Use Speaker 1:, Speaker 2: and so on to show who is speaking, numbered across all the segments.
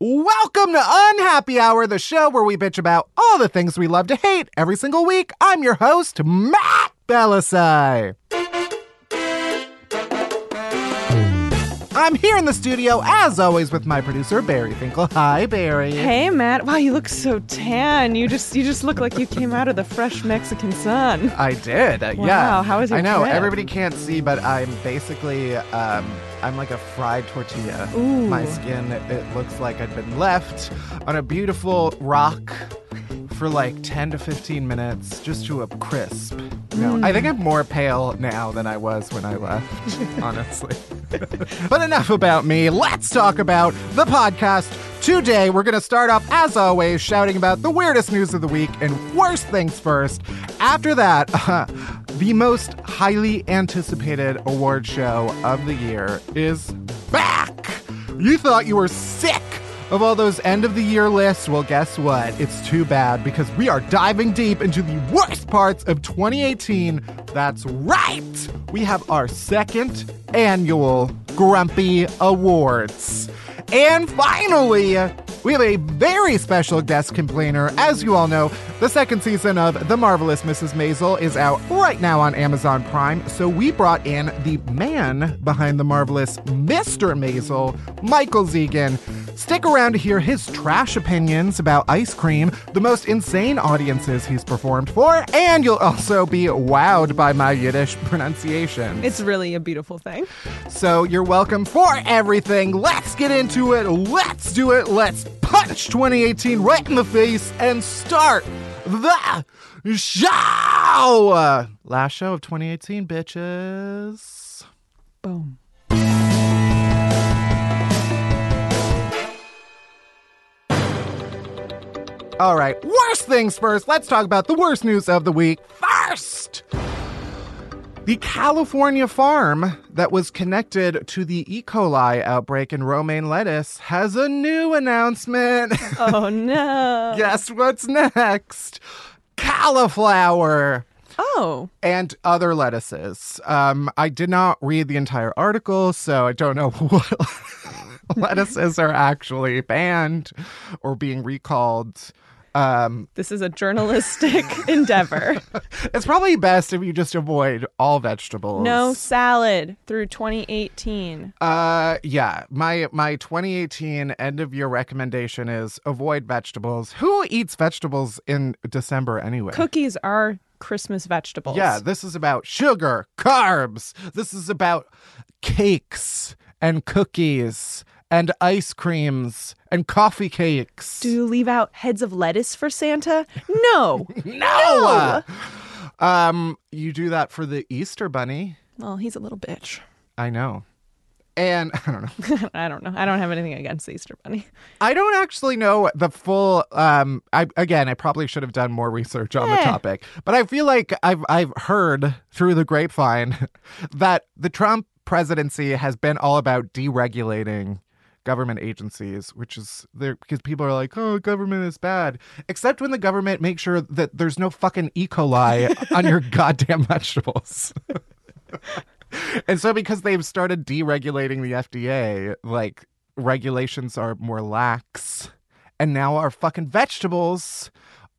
Speaker 1: Welcome to Unhappy Hour, the show where we bitch about all the things we love to hate every single week. I'm your host, Matt Bellassai. I'm here in the studio, as always, with my producer Barry Finkel. Hi, Barry.
Speaker 2: Hey, Matt. Wow, you look so tan. You just you just look like you came out of the fresh Mexican sun.
Speaker 1: I did. Uh,
Speaker 2: Wow,
Speaker 1: yeah.
Speaker 2: how was your
Speaker 1: I know
Speaker 2: trip?
Speaker 1: everybody can't see, but I'm basically um, I'm like a fried tortilla.
Speaker 2: Ooh.
Speaker 1: My skin it, it looks like I'd been left on a beautiful rock for like 10 to 15 minutes just to a crisp. You know, I think
Speaker 2: Mm.
Speaker 1: I'm more pale now than I was when I left, honestly. but enough about me. Let's talk about the podcast. Today, we're going to start off, as always, shouting about the weirdest news of the week and worst things first. After that, the most highly anticipated award show of the year is back. You thought you were sick of all those end of the year lists. Well, guess what? It's too bad because we are diving deep into the worst parts of 2018. That's right. We have our second annual Grumpy Awards. And finally, we have a very special guest complainer. As you all know, the second season of The Marvelous Mrs. Maisel is out right now on Amazon Prime. So we brought in the man behind The Marvelous Mr. Maisel, Michael Zegen. Stick around to hear his trash opinions about ice cream, the most insane audiences he's performed for, and you'll also be wowed by my Yiddish pronunciation.
Speaker 2: It's really a beautiful thing.
Speaker 1: So you're welcome for everything. Let's get into it. Let's do it. Let's punch 2018 right in the face and start the show. Last show of 2018, bitches.
Speaker 2: Boom.
Speaker 1: All right, worst things first. Let's talk about the worst news of the week first. The California farm that was connected to the E. coli outbreak in romaine lettuce has a new announcement.
Speaker 2: Oh no.
Speaker 1: Guess what's next? Cauliflower
Speaker 2: Oh.
Speaker 1: and other lettuces. Um, I did not read the entire article, so I don't know what lettuces are actually banned or being recalled. Um,
Speaker 2: This is a journalistic endeavor.
Speaker 1: it's probably best if you just avoid all vegetables.
Speaker 2: No salad through 2018.
Speaker 1: Uh, yeah. My my 2018 end of year recommendation is avoid vegetables. Who eats vegetables in December anyway?
Speaker 2: Cookies are Christmas vegetables.
Speaker 1: Yeah, this is about sugar, carbs. This is about cakes and cookies and ice creams and coffee cakes.
Speaker 2: Do you leave out heads of lettuce for Santa? No.
Speaker 1: no! Um, you do that for the Easter bunny.
Speaker 2: well, he's a little bitch.
Speaker 1: I know. And I don't know.
Speaker 2: I don't know. I don't have anything against the Easter Bunny.
Speaker 1: I don't actually know the full um I again I probably should have done more research on the
Speaker 2: Eh.
Speaker 1: topic. But I feel like I've I've heard through the grapevine that the Trump presidency has been all about deregulating government agencies, which is there because people are like, "Oh, government is bad," except when the government makes sure that there's no fucking E. coli on your goddamn vegetables. and so, because they've started deregulating the FDA, like regulations are more lax, and now our fucking vegetables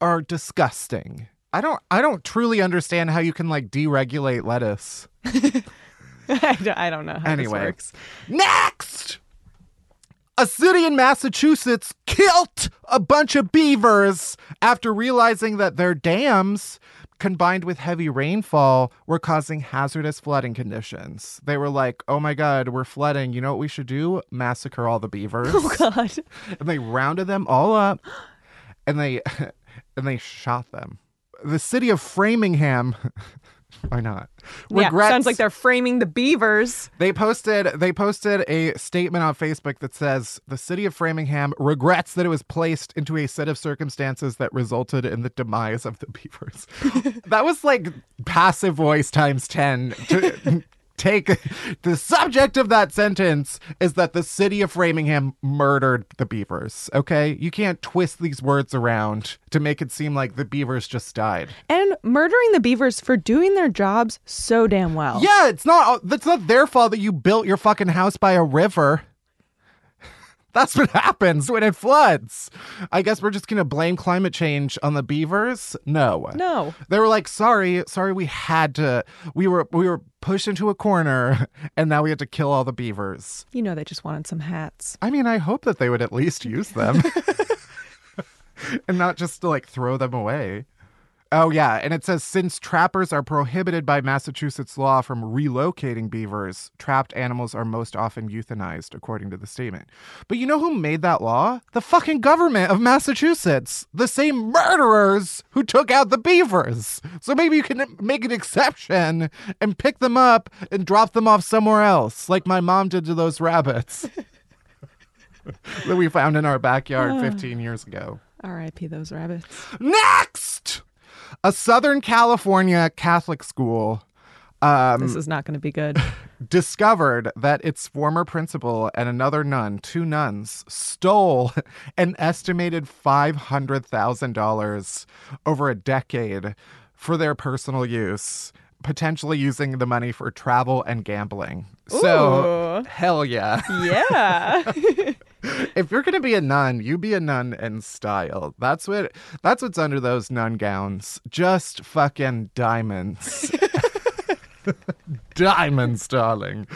Speaker 1: are disgusting. I don't I don't truly understand how you can like deregulate lettuce.
Speaker 2: I, don't, I don't know how
Speaker 1: Anyway.
Speaker 2: this works.
Speaker 1: Next! A city in Massachusetts killed a bunch of beavers after realizing that their dams, combined with heavy rainfall, were causing hazardous flooding conditions. They were like, oh my God, we're flooding. You know what we should do? Massacre all the beavers.
Speaker 2: Oh God.
Speaker 1: and they rounded them all up and they and they shot them. The city of Framingham, why not?
Speaker 2: Yeah,
Speaker 1: regrets-
Speaker 2: sounds like they're framing the beavers.
Speaker 1: they posted they posted a statement on Facebook that says the city of Framingham regrets that it was placed into a set of circumstances that resulted in the demise of the beavers. that was like passive voice times 10 to take the subject of that sentence is that the city of Framingham murdered the beavers, okay? You can't twist these words around to make it seem like the beavers just died.
Speaker 2: And murdering the beavers for doing their jobs so damn well.
Speaker 1: Yeah, it's not that's not their fault that you built your fucking house by a river. That's what happens when it floods. I guess we're just going to blame climate change on the beavers? No.
Speaker 2: No.
Speaker 1: They were like, "Sorry, sorry we had to we were we were pushed into a corner and now we had to kill all the beavers."
Speaker 2: You know they just wanted some hats.
Speaker 1: I mean, I hope that they would at least use them. and not just to like throw them away. Oh yeah, and it says since trappers are prohibited by Massachusetts law from relocating beavers, trapped animals are most often euthanized according to the statement. But you know who made that law? The fucking government of Massachusetts. The same murderers who took out the beavers. So maybe you can make an exception and pick them up and drop them off somewhere else, like my mom did to those rabbits. that we found in our backyard 15 years ago.
Speaker 2: R.I.P. those rabbits.
Speaker 1: Next, a Southern California Catholic school um,
Speaker 2: This is not going to be good.
Speaker 1: discovered that its former principal and another nun, two nuns, stole an estimated $500,000 over a decade for their personal use, potentially using the money for travel and gambling. So, hell yeah.
Speaker 2: yeah.
Speaker 1: if you're gonna be a nun, you be a nun in style. That's what that's what's under those nun gowns. Just fucking diamonds. diamonds, darling.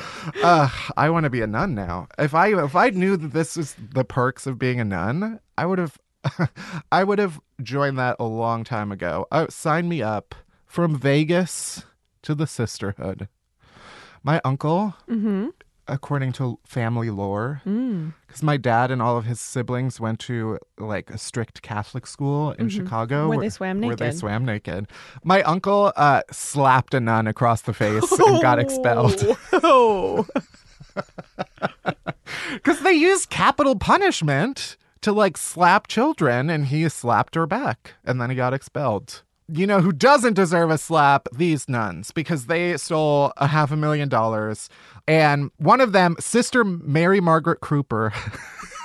Speaker 1: Uh, I want to be a nun now. If I if I knew that this was the perks of being a nun, I would have I would have joined that a long time ago. Uh, sign me up from Vegas to the sisterhood. My uncle, according to family lore, because my dad and all of his siblings went to like a strict Catholic school in Chicago
Speaker 2: Where they swam naked
Speaker 1: Where they swam naked. My uncle uh, slapped a nun across the face and got expelled
Speaker 2: Oh.
Speaker 1: because they used capital punishment to like slap children, and he slapped her back, and then he got expelled. You know who doesn't deserve a slap? These nuns, because they stole a half a million dollars. And one of them, Sister Mary Margaret Kreuper,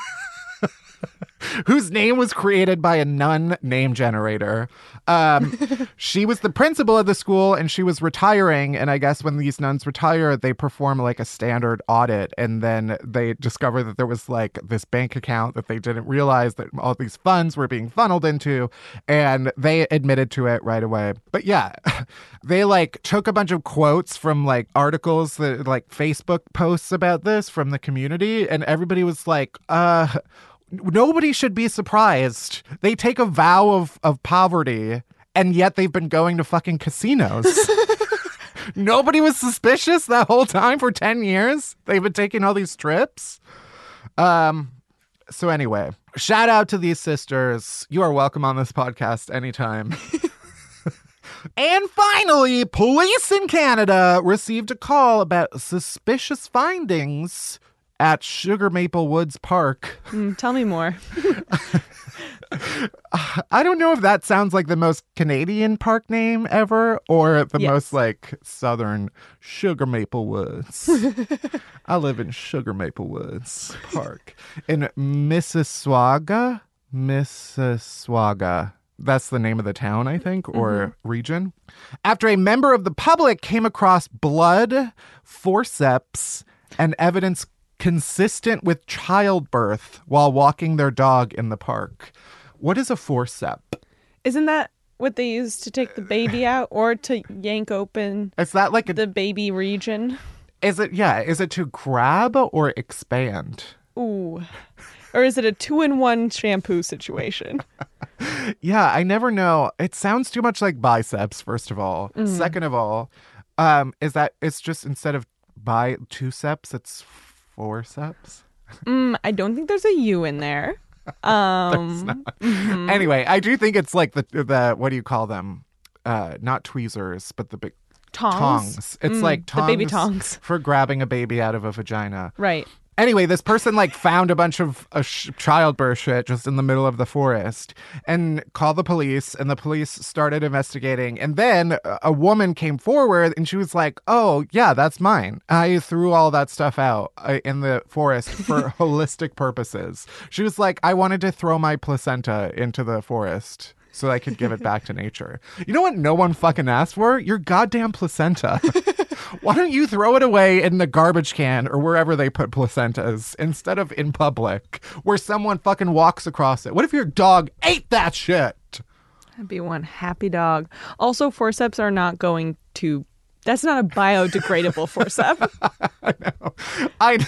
Speaker 1: whose name was created by a nun name generator. Um, she was the principal of the school and she was retiring. And I guess when these nuns retire, they perform like a standard audit. And then they discover that there was like this bank account that they didn't realize that all these funds were being funneled into. And they admitted to it right away. But yeah, they like took a bunch of quotes from like articles that like Facebook posts about this from the community. And everybody was like, uh, nobody should be surprised. They take a vow of, of poverty, and yet they've been going to fucking casinos. nobody was suspicious that whole time for 10 years. They've been taking all these trips. Um, so anyway, shout out to these sisters. You are welcome on this podcast anytime. and finally, police in Canada received a call about suspicious findings at Sugar Maple Woods Park.
Speaker 2: Mm, tell me more.
Speaker 1: I don't know if that sounds like the most Canadian park name ever or the
Speaker 2: Yes.
Speaker 1: most like southern Sugar Maple Woods. I live in Sugar Maple Woods Park in Mississauga. Mississauga. That's the name of the town, I think, or region. After a member of the public came across blood, forceps, and evidence consistent with childbirth while walking their dog in the park. What is a forcep?
Speaker 2: Isn't that what they use to take the baby out or to yank open
Speaker 1: Is that like a
Speaker 2: the baby region?
Speaker 1: is it yeah, is it to grab or expand?
Speaker 2: Ooh. Or is it a two in one shampoo situation?
Speaker 1: Yeah, I never know. It sounds too much like biceps, first of all. Second of all, um, is that it's just instead of by two seps, it's forceps?
Speaker 2: Mm, I don't think there's a U in there. Um,
Speaker 1: Anyway, I do think it's like the the what do you call them? Uh not tweezers, but the big
Speaker 2: tongs.
Speaker 1: tongs. It's
Speaker 2: Mm,
Speaker 1: like
Speaker 2: the
Speaker 1: tongs
Speaker 2: baby tongs.
Speaker 1: for grabbing a baby out of a vagina.
Speaker 2: Right.
Speaker 1: Anyway, this person like found a bunch of uh, sh- childbirth shit just in the middle of the forest and called the police, and the police started investigating. And then a- woman came forward and she was like, "Oh, yeah, that's mine. I threw all that stuff out uh, in the forest for holistic purposes." She was like, "I wanted to throw my placenta into the forest." So I could give it back to nature. You know what no one fucking asked for? Your goddamn placenta. Why don't you throw it away in the garbage can or wherever they put placentas instead of in public where someone fucking walks across it? What if your dog ate that shit?
Speaker 2: That'd be one happy dog. Also, forceps are not going to. That's not a biodegradable forceps.
Speaker 1: I know. I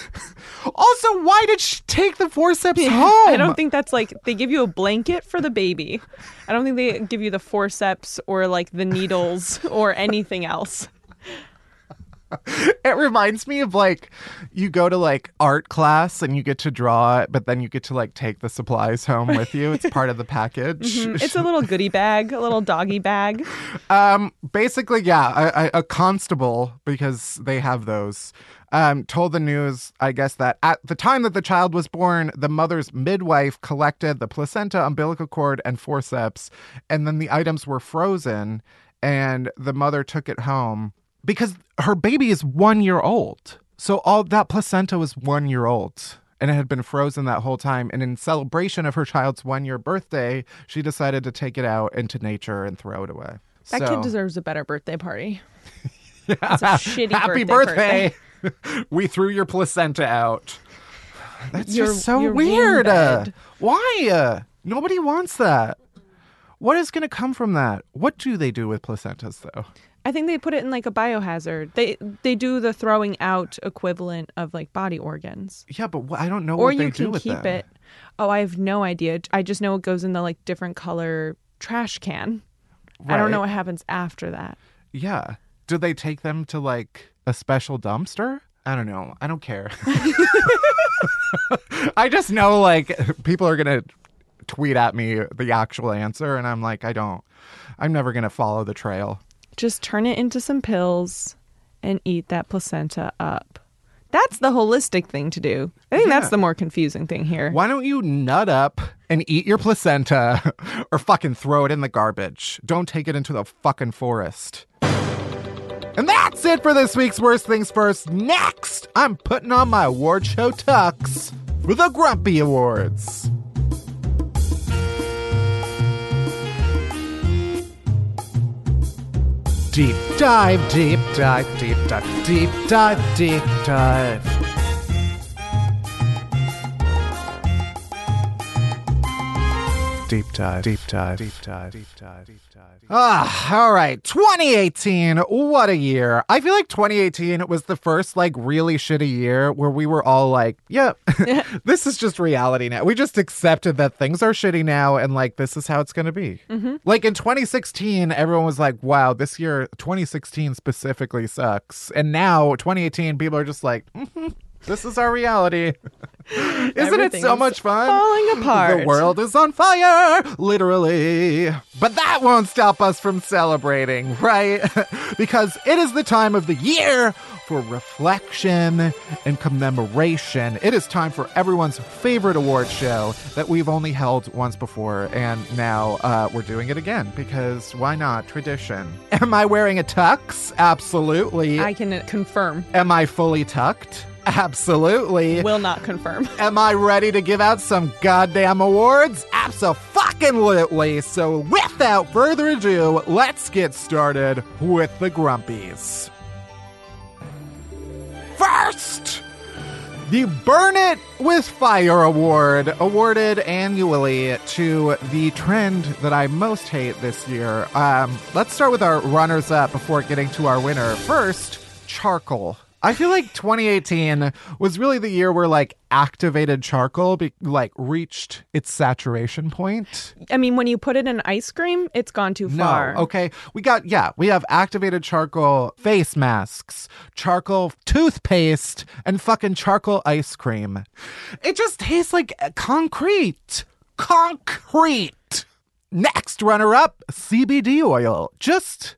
Speaker 1: also why did she take the forceps home?
Speaker 2: I don't think that's like they give you a blanket for the baby. I don't think they give you the forceps or like the needles or anything else.
Speaker 1: it reminds me of like you go to like art class and you get to draw it, but then you get to like take the supplies home with you. It's part of the package.
Speaker 2: It's a little goodie bag, a little doggy bag.
Speaker 1: Um, basically, yeah, a, a, a constable because they have those. Um, told the news, I guess, that at the time that the child was born, the mother's midwife collected the placenta, umbilical cord, and forceps, and then the items were frozen, and the mother took it home because her baby is one year old. So all that placenta was one year old. And it had been frozen that whole time. And in celebration of her child's one year birthday, she decided to take it out into nature and throw it away.
Speaker 2: That
Speaker 1: So-
Speaker 2: kid deserves a better birthday party. It's a shitty
Speaker 1: Happy
Speaker 2: birthday.
Speaker 1: birthday! we threw your placenta out. That's
Speaker 2: Your-
Speaker 1: just so weird. Uh, why? Uh, nobody wants that. What is going to come from that? What do they do with placentas, though?
Speaker 2: I think they put it in like a biohazard. They they do the throwing out equivalent of like body organs.
Speaker 1: Yeah, but wh- I don't know
Speaker 2: or
Speaker 1: what they
Speaker 2: you
Speaker 1: do
Speaker 2: can keep it. Oh, I have no idea. I just know it goes in the like different color trash can. I don't know what happens after that.
Speaker 1: Yeah. Do they take them to like a special dumpster? I don't know. I don't care. I just know like people are going to tweet at me the actual answer and I'm like I don't. I'm never going to follow the trail.
Speaker 2: Just turn it into some pills and eat that placenta up. That's the holistic thing to do. I think
Speaker 1: Yeah.
Speaker 2: that's the more confusing thing here.
Speaker 1: Why don't you nut up and eat your placenta or fucking throw it in the garbage? Don't take it into the fucking forest. And that's it for this week's Worst Things First. Next, I'm putting on my award show tux for the Grumpy Awards. Deep dive, deep dive, deep dive, deep dive, deep dive. Deep dive, deep dive, deep dive, deep dive, deep dive. Ah, all right. 2018. What a year. I feel like 2018 was the first like really shitty year where we were all like, yeah, this is just reality now. We just accepted that things are shitty now and like this is how it's going to be. Like in 2016, everyone was like, wow, this year, 2016 specifically sucks. And now, 2018, people are just like, "Mhm, This is our reality. Isn't it so much fun?
Speaker 2: falling apart.
Speaker 1: The world is on fire, literally. But that won't stop us from celebrating, right? because it is the time of the year for reflection and commemoration. It is time for everyone's favorite award show that we've only held once before, and now uh, we're doing it again because why not? Tradition. Am I wearing a tux? Absolutely.
Speaker 2: I can confirm.
Speaker 1: Am I fully tucked? Absolutely.
Speaker 2: Will not confirm.
Speaker 1: Am I ready to give out some goddamn awards? Absolutely. So, without further ado, let's get started with the Grumpies. First, the Burn It with Fire Award, awarded annually to the trend that I most hate this year. Um, let's start with our runners up before getting to our winner. First, charcoal. I feel like 2018 was really the year where like activated charcoal be- like reached its saturation point.
Speaker 2: I mean, when you put it in ice cream, it's gone too far.
Speaker 1: No, okay. We got yeah, we have activated charcoal face masks, charcoal toothpaste, and fucking charcoal ice cream. It just tastes like uh, concrete. Concrete. Next runner up, CBD oil. Just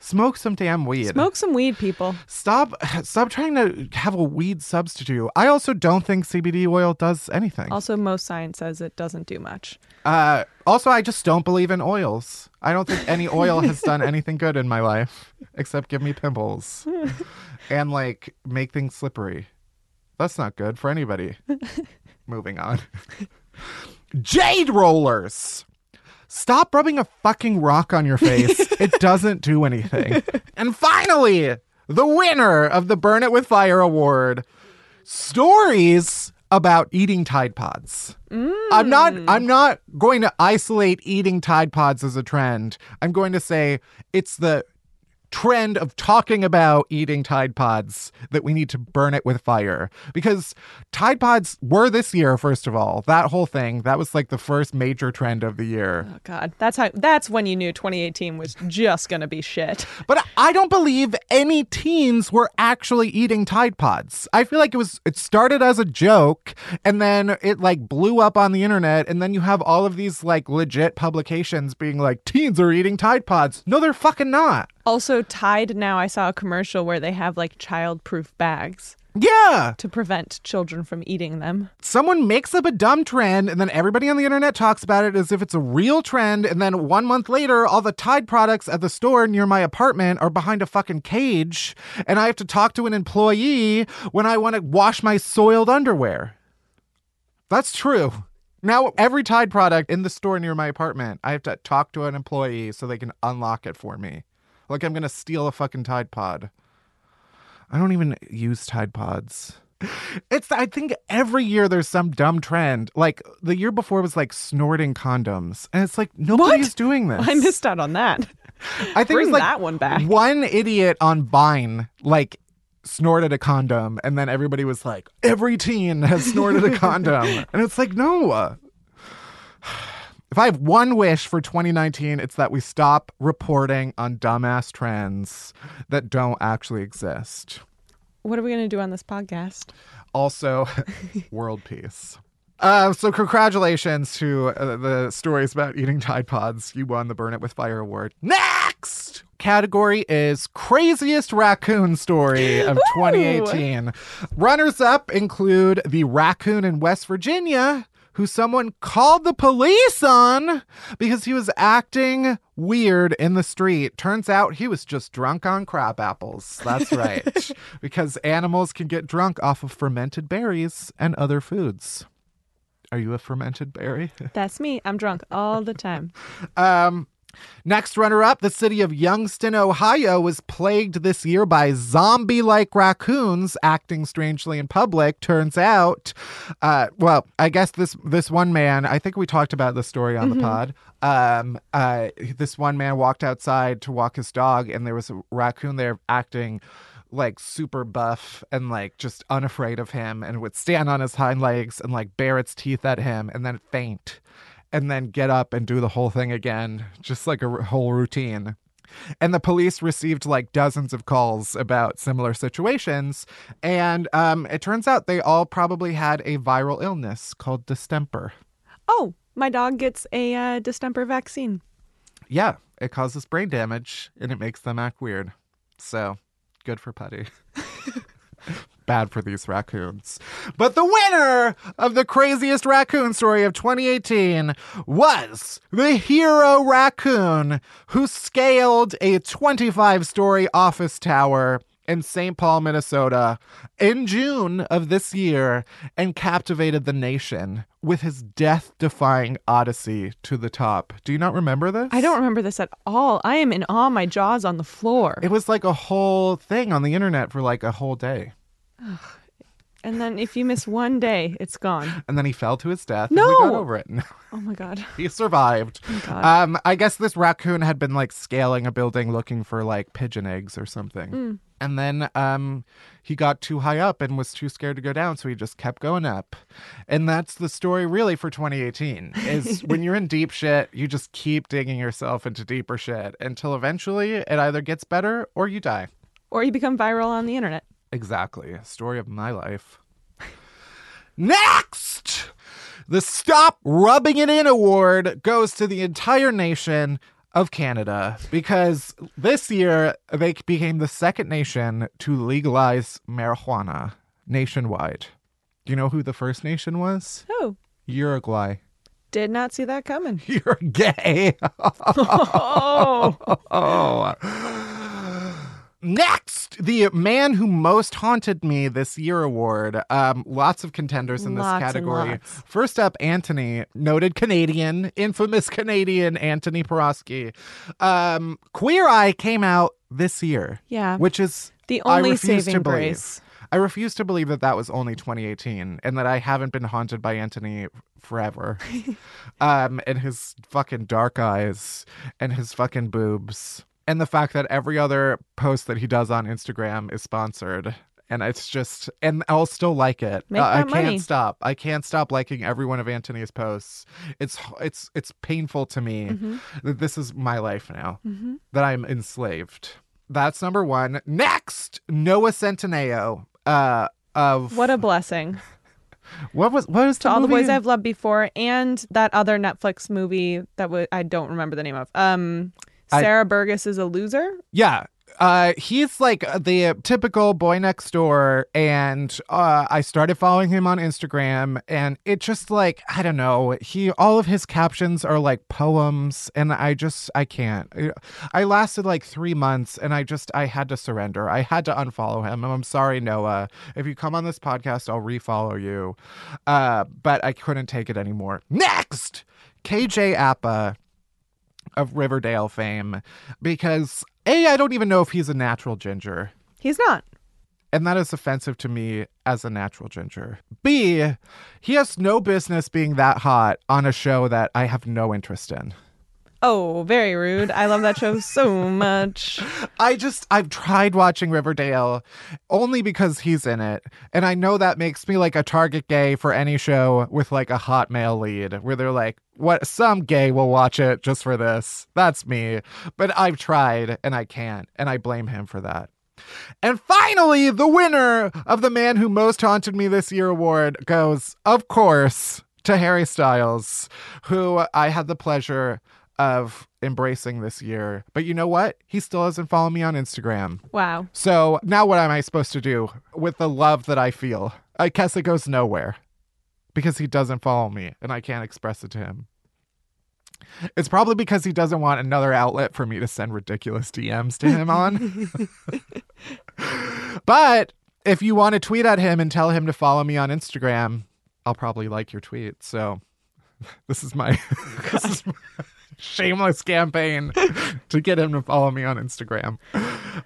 Speaker 1: smoke some damn weed.
Speaker 2: Smoke some weed, people.
Speaker 1: Stop stop trying to have a weed substitute. I also don't think CBD oil does anything.
Speaker 2: Also, most science says it doesn't do much.
Speaker 1: Uh, also, I just don't believe in oils. I don't think any oil has done anything good in my life except give me pimples and like make things slippery. That's not good for anybody. Moving on. Jade rollers. Stop rubbing a fucking rock on your face. it doesn't do anything. And finally, the winner of the Burn It with Fire Award stories about eating Tide Pods. I'm not mm. I'm not going to isolate eating Tide Pods as a trend. I'm going to say it's the trend of talking about eating Tide Pods that we need to burn it with fire. Because Tide Pods were this year, first of all. That whole thing, that was like the first major trend of the year.
Speaker 2: Oh God, that's how. That's when you knew 2018 was just gonna be shit.
Speaker 1: But I don't believe any teens were actually eating Tide Pods. I feel like it was it started as a joke and then it like blew up on the internet and then you have all of these like legit publications being like teens are eating Tide Pods. No, they're fucking not.
Speaker 2: Also, Tide now I saw a commercial where they have like child-proof bags
Speaker 1: Yeah.
Speaker 2: to prevent children from eating them.
Speaker 1: Someone makes up a dumb trend and then everybody on the internet talks about it as if it's a real trend and then 1 month later all the Tide products at the store near my apartment are behind a fucking cage and I have to talk to an employee when I want to wash my soiled underwear. That's true. Now, every Tide product in the store near my apartment, I have to talk to an employee so they can unlock it for me. Like I'm going to steal a fucking Tide Pod. I don't even use Tide Pods. It's I think every year there's some dumb trend. Like the year before was like snorting condoms. And it's like nobody's
Speaker 2: What?
Speaker 1: doing this.
Speaker 2: I missed out on that.
Speaker 1: I think it was
Speaker 2: Bring
Speaker 1: like
Speaker 2: that one back.
Speaker 1: One idiot on Vine like snorted a condom and then everybody was like every teen has snorted a condom. And it's like no. If I have one wish for 2019, it's that we stop reporting on dumbass trends that don't actually exist.
Speaker 2: What are we gonna do on this podcast?
Speaker 1: also world peace. Uh, so congratulations to uh, the stories about eating Tide Pods. You won the Burn It with Fire award. Next category is craziest raccoon story of 2018. Runners up include the raccoon in West Virginia who someone called the police on because he was acting weird in the street. Turns out he was just drunk on crab apples. That's right. because animals can get drunk off of fermented berries and other foods. Are you a fermented berry?
Speaker 2: That's me. I'm drunk all the time.
Speaker 1: Um, next runner up, the city of Youngstown, Ohio, was plagued this year by zombie like raccoons acting strangely in public. Turns out, uh, well, I guess this this one man, I think we talked about this story on the pod. Um, uh, this one man walked outside to walk his dog, and there was a raccoon there acting like super buff and like just unafraid of him and would stand on his hind legs and like bare its teeth at him and then faint and then get up and do the whole thing again, just like a r- whole routine. And the police received like dozens of calls about similar situations. And um, it turns out they all probably had a viral illness called distemper.
Speaker 2: Oh, my dog gets a uh, distemper vaccine.
Speaker 1: Yeah, it causes brain damage and it makes them act weird. So good for Putty. Bad for these raccoons. But the winner of the craziest raccoon story of 2018 was the hero raccoon who scaled a 25 story office tower in St. Paul, Minnesota in June of this year and captivated the nation with his death defying odyssey to the top. Do you not remember this?
Speaker 2: I don't remember this at all. I am in awe. My jaw's on the floor.
Speaker 1: It was like a whole thing on the internet for like a whole day.
Speaker 2: And then if you miss one day, it's gone.
Speaker 1: And then he fell to his death. And we got
Speaker 2: No!
Speaker 1: over it.
Speaker 2: Oh my god.
Speaker 1: he survived.
Speaker 2: God.
Speaker 1: Um, I guess this raccoon had been like scaling a building looking for like pigeon eggs or something.
Speaker 2: Mm.
Speaker 1: And then um, he got too high up and was too scared to go down, so he just kept going up. And that's the story really for 2018 is when you're in deep shit, you just keep digging yourself into deeper shit until eventually it either gets better or you die.
Speaker 2: Or you become viral on the internet.
Speaker 1: Exactly. Story of my life. Next! The Stop Rubbing It In Award goes to the entire nation of Canada because this year they became the second nation to legalize marijuana nationwide. Do you know who the first nation was?
Speaker 2: Oh,
Speaker 1: Uruguay.
Speaker 2: did not see that coming.
Speaker 1: You're gay.
Speaker 2: Oh,
Speaker 1: Oh. Next, the man who most haunted me this year award. Um, lots of contenders in this
Speaker 2: Lots and
Speaker 1: category. First up, Antoni, noted Canadian, infamous Canadian Antoni Porowski. Um, Queer Eye came out this year,
Speaker 2: yeah.
Speaker 1: which is
Speaker 2: the only saving grace.
Speaker 1: I refuse to believe that that was only 2018 and that I haven't been haunted by Antoni forever. um, and his fucking dark eyes and his fucking boobs. And the fact that every other post that he does on Instagram is sponsored. And it's just, and I'll still like it. Uh, I can't
Speaker 2: money.
Speaker 1: stop. I can't stop liking every one of Antoni's posts. It's it's it's painful to me
Speaker 2: Mm-hmm.
Speaker 1: that this is my life now. That I'm enslaved. That's number one. Next, Noah Centineo. Uh, of
Speaker 2: What a blessing.
Speaker 1: what was what was
Speaker 2: to all the boys I've loved before, and that other Netflix movie that w- I don't remember the name of. Um,
Speaker 1: I-
Speaker 2: Sierra Burgess is a loser.
Speaker 1: Yeah. Uh, he's like the typical boy next door, and uh, I started following him on Instagram, and it just like I don't know. He all of his captions are like poems, and I just I can't. I lasted like three months, and I just I had to surrender. I had to unfollow him. And I'm sorry, Noah. If you come on this podcast, I'll refollow you. Uh, but I couldn't take it anymore. Next, KJ Apa of Riverdale fame because A, I don't even know if he's a natural ginger.
Speaker 2: He's not.
Speaker 1: And that is offensive to me as a natural ginger. B, he has no business being that hot on a show that I have no interest in.
Speaker 2: Oh, very rude. I love that show so much.
Speaker 1: I just, I've tried watching Riverdale only because he's in it. And I know that makes me like a target gay for any show with like a hot male lead where they're like, what, some gay will watch it just for this. That's me. But I've tried and I can't. And I blame him for that. And finally, the winner of the Man Who Most Haunted Me This Year award goes, of course, to Harry Styles, who I had the pleasure of embracing this year. But you know what? He still doesn't follow me on Instagram.
Speaker 2: Wow.
Speaker 1: So now what am I supposed to do with the love that I feel? I guess it goes nowhere because he doesn't follow me and I can't express it to him. It's probably because he doesn't want another outlet for me to send ridiculous DMs to him on. but if you want to tweet at him and tell him to follow me on Instagram, I'll probably like your tweet. So this is my, this is my shameless campaign to get him to follow me on Instagram.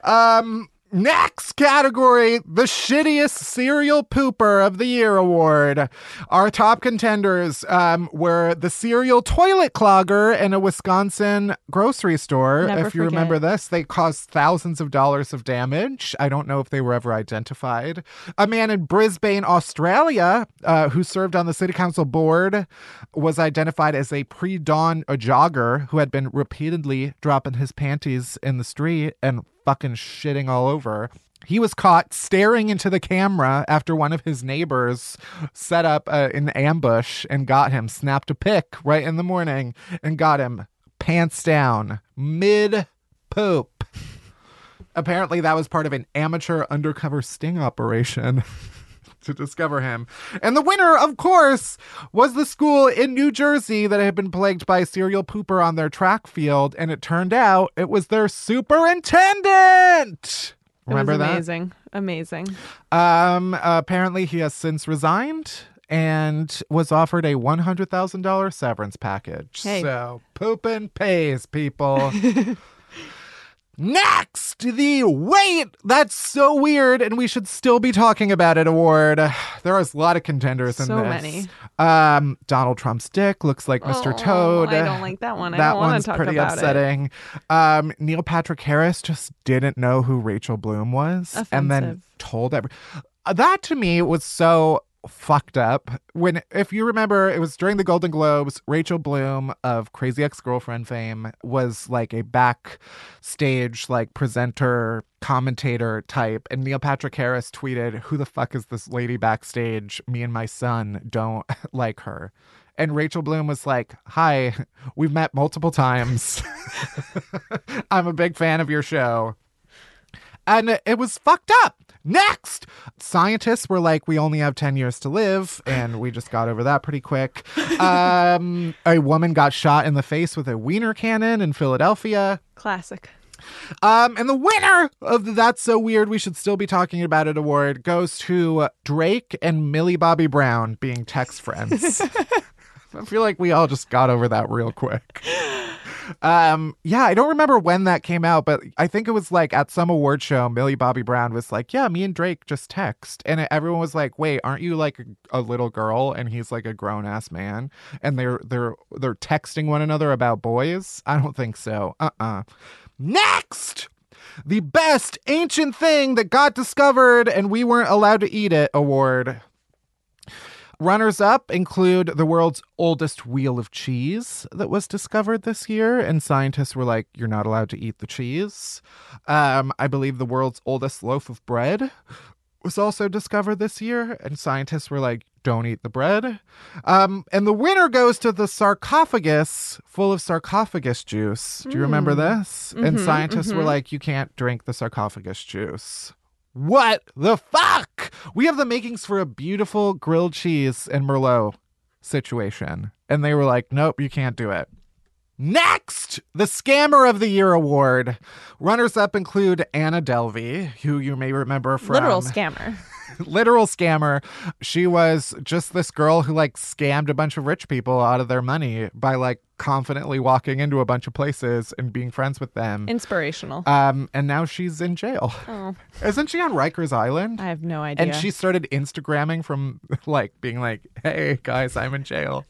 Speaker 1: Um Next category, the shittiest cereal pooper of the year award. Our top contenders um, were the cereal toilet clogger in a Wisconsin grocery store.
Speaker 2: Never
Speaker 1: if you remember this, they caused thousands of dollars of damage. I don't know if they were ever identified. A man in Brisbane, Australia, uh, who served on the city council board, was identified as a pre dawn jogger who had been repeatedly dropping his panties in the street and fucking shitting all over. He was caught staring into the camera after one of his neighbors set up uh, an ambush and got him, snapped a pic right in the morning and got him pants down mid poop. Apparently, that was part of an amateur undercover sting operation. to discover him. And the winner, of course, was the school in New Jersey that had been plagued by serial pooper on their track field. And it turned out it was their superintendent. Remember
Speaker 2: it was
Speaker 1: that?
Speaker 2: amazing. Amazing.
Speaker 1: Um, apparently, he has since resigned and was offered a $100,000 severance package.
Speaker 2: Hey.
Speaker 1: So, pooping pays, people. Next, the wait, that's so weird, and we should still be talking about it award. there is a lot of contenders in this.
Speaker 2: So many.
Speaker 1: Um, Donald Trump's dick looks like Mr.
Speaker 2: Oh,
Speaker 1: Toad.
Speaker 2: I don't like that one. I
Speaker 1: that one's
Speaker 2: talk
Speaker 1: pretty
Speaker 2: about it.
Speaker 1: upsetting. Um, Neil Patrick Harris just didn't know who Rachel Bloom was, and then told every. Uh, That to me was so fucked up. When, if you remember, it was during the Golden Globes. Rachel Bloom of Crazy Ex-Girlfriend fame was like a backstage like presenter commentator type and Neil Patrick Harris tweeted who the fuck is this lady backstage me and my son don't like her and Rachel Bloom was like, Hi, we've met multiple times. I'm a big fan of your show. And it was fucked up. Next, scientists were like, we only have 10 years to live. And we just got over that pretty quick. Um, a woman got shot in the face with a wiener cannon in Philadelphia.
Speaker 2: Classic.
Speaker 1: Um, and the winner of the That's So Weird, We Should Still Be Talking About It award goes to Drake and Millie Bobby Brown being text friends. I feel like we all just got over that real quick. Um, yeah, I don't remember when that came out, but I think it was like at some award show, Millie Bobby Brown was like, Yeah, me and Drake just text. And everyone was like, Wait, aren't you like a, little girl? And he's like a grown ass man. And they're they're they're texting one another about boys? I don't think so. Uh-uh. Next! The best ancient thing that got discovered and we weren't allowed to eat it award. Runners up include the world's oldest wheel of cheese that was discovered this year, and scientists were like, You're not allowed to eat the cheese. Um, I believe the world's oldest loaf of bread was also discovered this year, and scientists were like, Don't eat the bread. Um, and the winner goes to the sarcophagus full of sarcophagus juice. Do you remember this? and scientists were like, You can't drink the sarcophagus juice. What the fuck? We have the makings for a beautiful grilled cheese and Merlot situation. And they were like, nope, you can't do it. Next, the Scammer of the Year award. Runners up include Anna Delvey, who you may remember from
Speaker 2: Literal scammer.
Speaker 1: literal scammer. She was just this girl who like scammed a bunch of rich people out of their money by like confidently walking into a bunch of places and being friends with them.
Speaker 2: Inspirational.
Speaker 1: um, and now she's in jail.
Speaker 2: oh,
Speaker 1: Isn't she on Rikers Island?
Speaker 2: I have no idea.
Speaker 1: and she started Instagramming from like being like, "Hey guys, I'm in jail."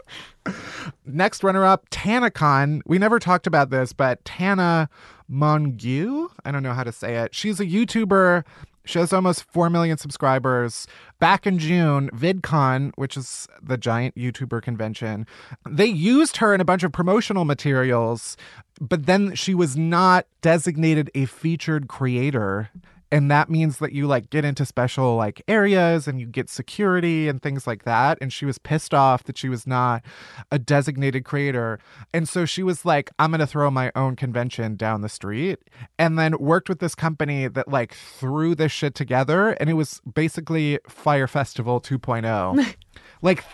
Speaker 1: Next runner up, TanaCon. We never talked about this, but Tana Mongeau. I don't know how to say it. She's a YouTuber. She has almost 4 million subscribers. Back in June, VidCon, which is the giant YouTuber convention, they used her in a bunch of promotional materials, but then she was not designated a featured creator and that means that you like get into special like areas and you get security and things like that. And she was pissed off that she was not a designated creator. And so she was like i'm going to throw my own convention down the street and then worked with this company that like threw this shit together and it was basically Fyre Festival 2.0 like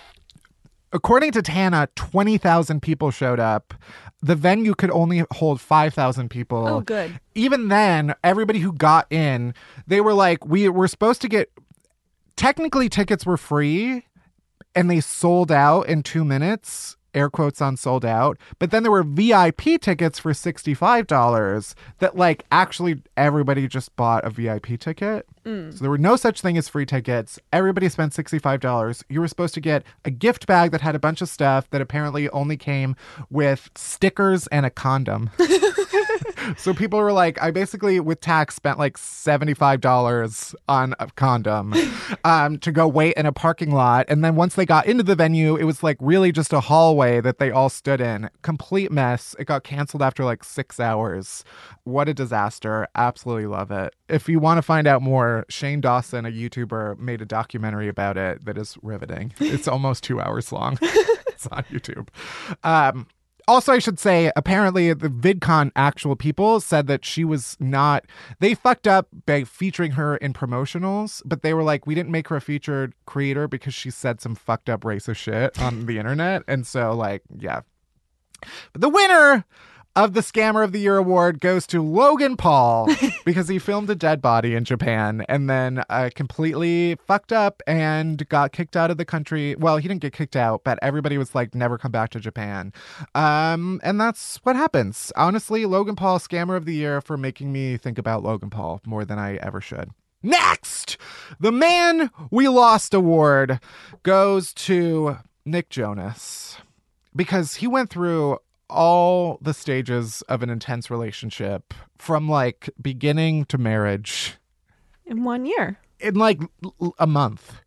Speaker 1: according to Tana, 20,000 people showed up. The venue could only hold 5,000 people.
Speaker 2: Oh, good.
Speaker 1: Even then, everybody who got in, they were like, we were supposed to get, technically, tickets were free and they sold out in two minutes. Air quotes on sold out. But then there were VIP tickets for $65 that like actually everybody just bought a VIP ticket. Mm. So there were no such thing as free tickets. Everybody spent $65. You were supposed to get a gift bag that had a bunch of stuff that apparently only came with stickers and a condom. so people were like, I basically, with tax, spent like $75 on a condom um, to go wait in a parking lot. And then once they got into the venue, it was like really just a hallway that they all stood in. Complete mess. It got canceled after like six hours. What a disaster. Absolutely love it. If you want to find out more, Shane Dawson, a YouTuber, made a documentary about it that is riveting. It's almost two hours long. it's on YouTube. Um, also, I should say, apparently, the VidCon actual people said that she was not. They fucked up by featuring her in promotionals, but they were like, we didn't make her a featured creator because she said some fucked up racist shit on the internet. And so, like, yeah. But the winner of the Scammer of the Year award goes to Logan Paul because he filmed a dead body in Japan and then uh, completely fucked up and got kicked out of the country. Well, he didn't get kicked out, but everybody was like, never come back to Japan. Um, and that's what happens. Honestly, Logan Paul, Scammer of the Year for making me think about Logan Paul more than I ever should. Next, the Man We Lost award goes to Nick Jonas because he went through all the stages of an intense relationship from like beginning to marriage
Speaker 2: In one year.
Speaker 1: in like a month.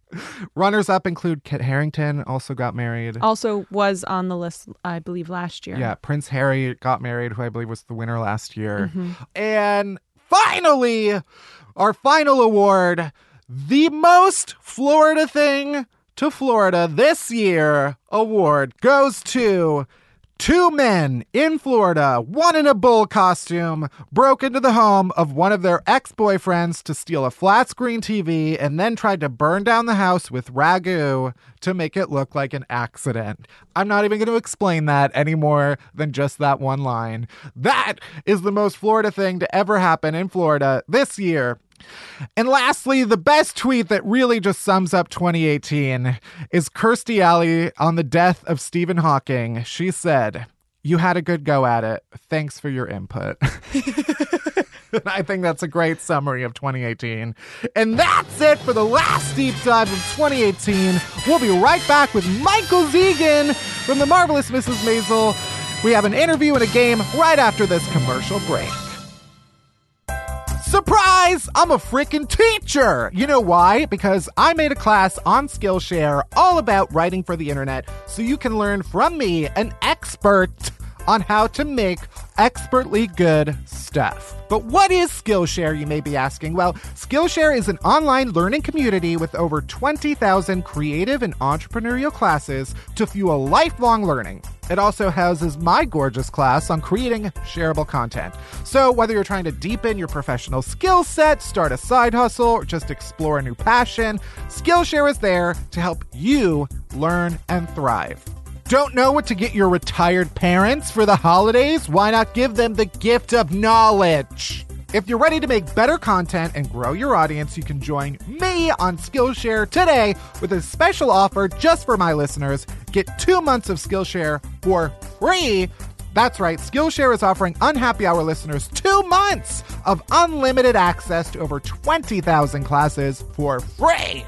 Speaker 1: Runners up include Kit Harington, also got married.
Speaker 2: Also was on the list, I believe, last year.
Speaker 1: Yeah, Prince Harry got married, who I believe was the winner last year. Mm-hmm. And finally, our final award, the most Florida thing to Florida this year award goes to Two men in Florida, one in a bull costume, broke into the home of one of their ex boyfriends to steal a flat screen TV and then tried to burn down the house with ragu to make it look like an accident. I'm not even going to explain that any more than just that one line. That is the most Florida thing to ever happen in Florida this year. And lastly, the best tweet that really just sums up 2018 is Kirstie Alley on the death of Stephen Hawking. She said, You had a good go at it. Thanks for your input. I think that's a great summary of 2018. And that's it for the last deep dive of 2018. We'll be right back with Michael Zegen from The Marvelous Mrs. Maisel. We have an interview and a game right after this commercial break. Surprise! I'm a freaking teacher! You know why? Because I made a class on Skillshare all about writing for the internet so you can learn from me, an expert on how to make expertly good stuff. But what is Skillshare, you may be asking? Well, Skillshare is an online learning community with over 20,000 creative and entrepreneurial classes to fuel lifelong learning. It also houses my gorgeous class on creating shareable content. So, whether you're trying to deepen your professional skill set, start a side hustle, or just explore a new passion, Skillshare is there to help you learn and thrive. Don't know what to get your retired parents for the holidays? Why not give them the gift of knowledge? If you're ready to make better content and grow your audience, you can join me on Skillshare today with a special offer just for my listeners. Get two months of Skillshare for free. That's right, Skillshare is offering Unhappy Hour listeners two months of unlimited access to over 20,000 classes for free.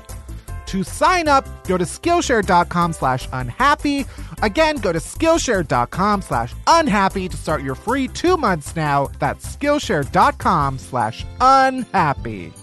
Speaker 1: To sign up, go to Skillshare.com slash unhappy. Again, go to Skillshare.com slash unhappy to start your free two months now. That's Skillshare.com slash unhappy.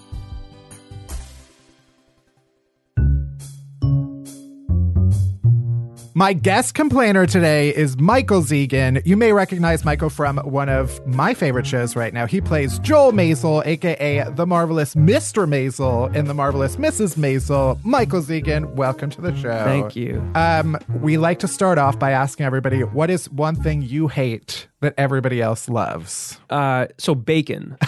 Speaker 1: My guest complainer today is Michael Zegen. You may recognize Michael from one of my favorite shows right now. He plays Joel Maisel, aka the marvelous Mr. Maisel in the marvelous Mrs. Maisel. Michael Zegen, welcome to the show.
Speaker 3: Thank you.
Speaker 1: Um, we like to start off by asking everybody, what is one thing you hate that everybody else loves?
Speaker 3: Uh, so bacon.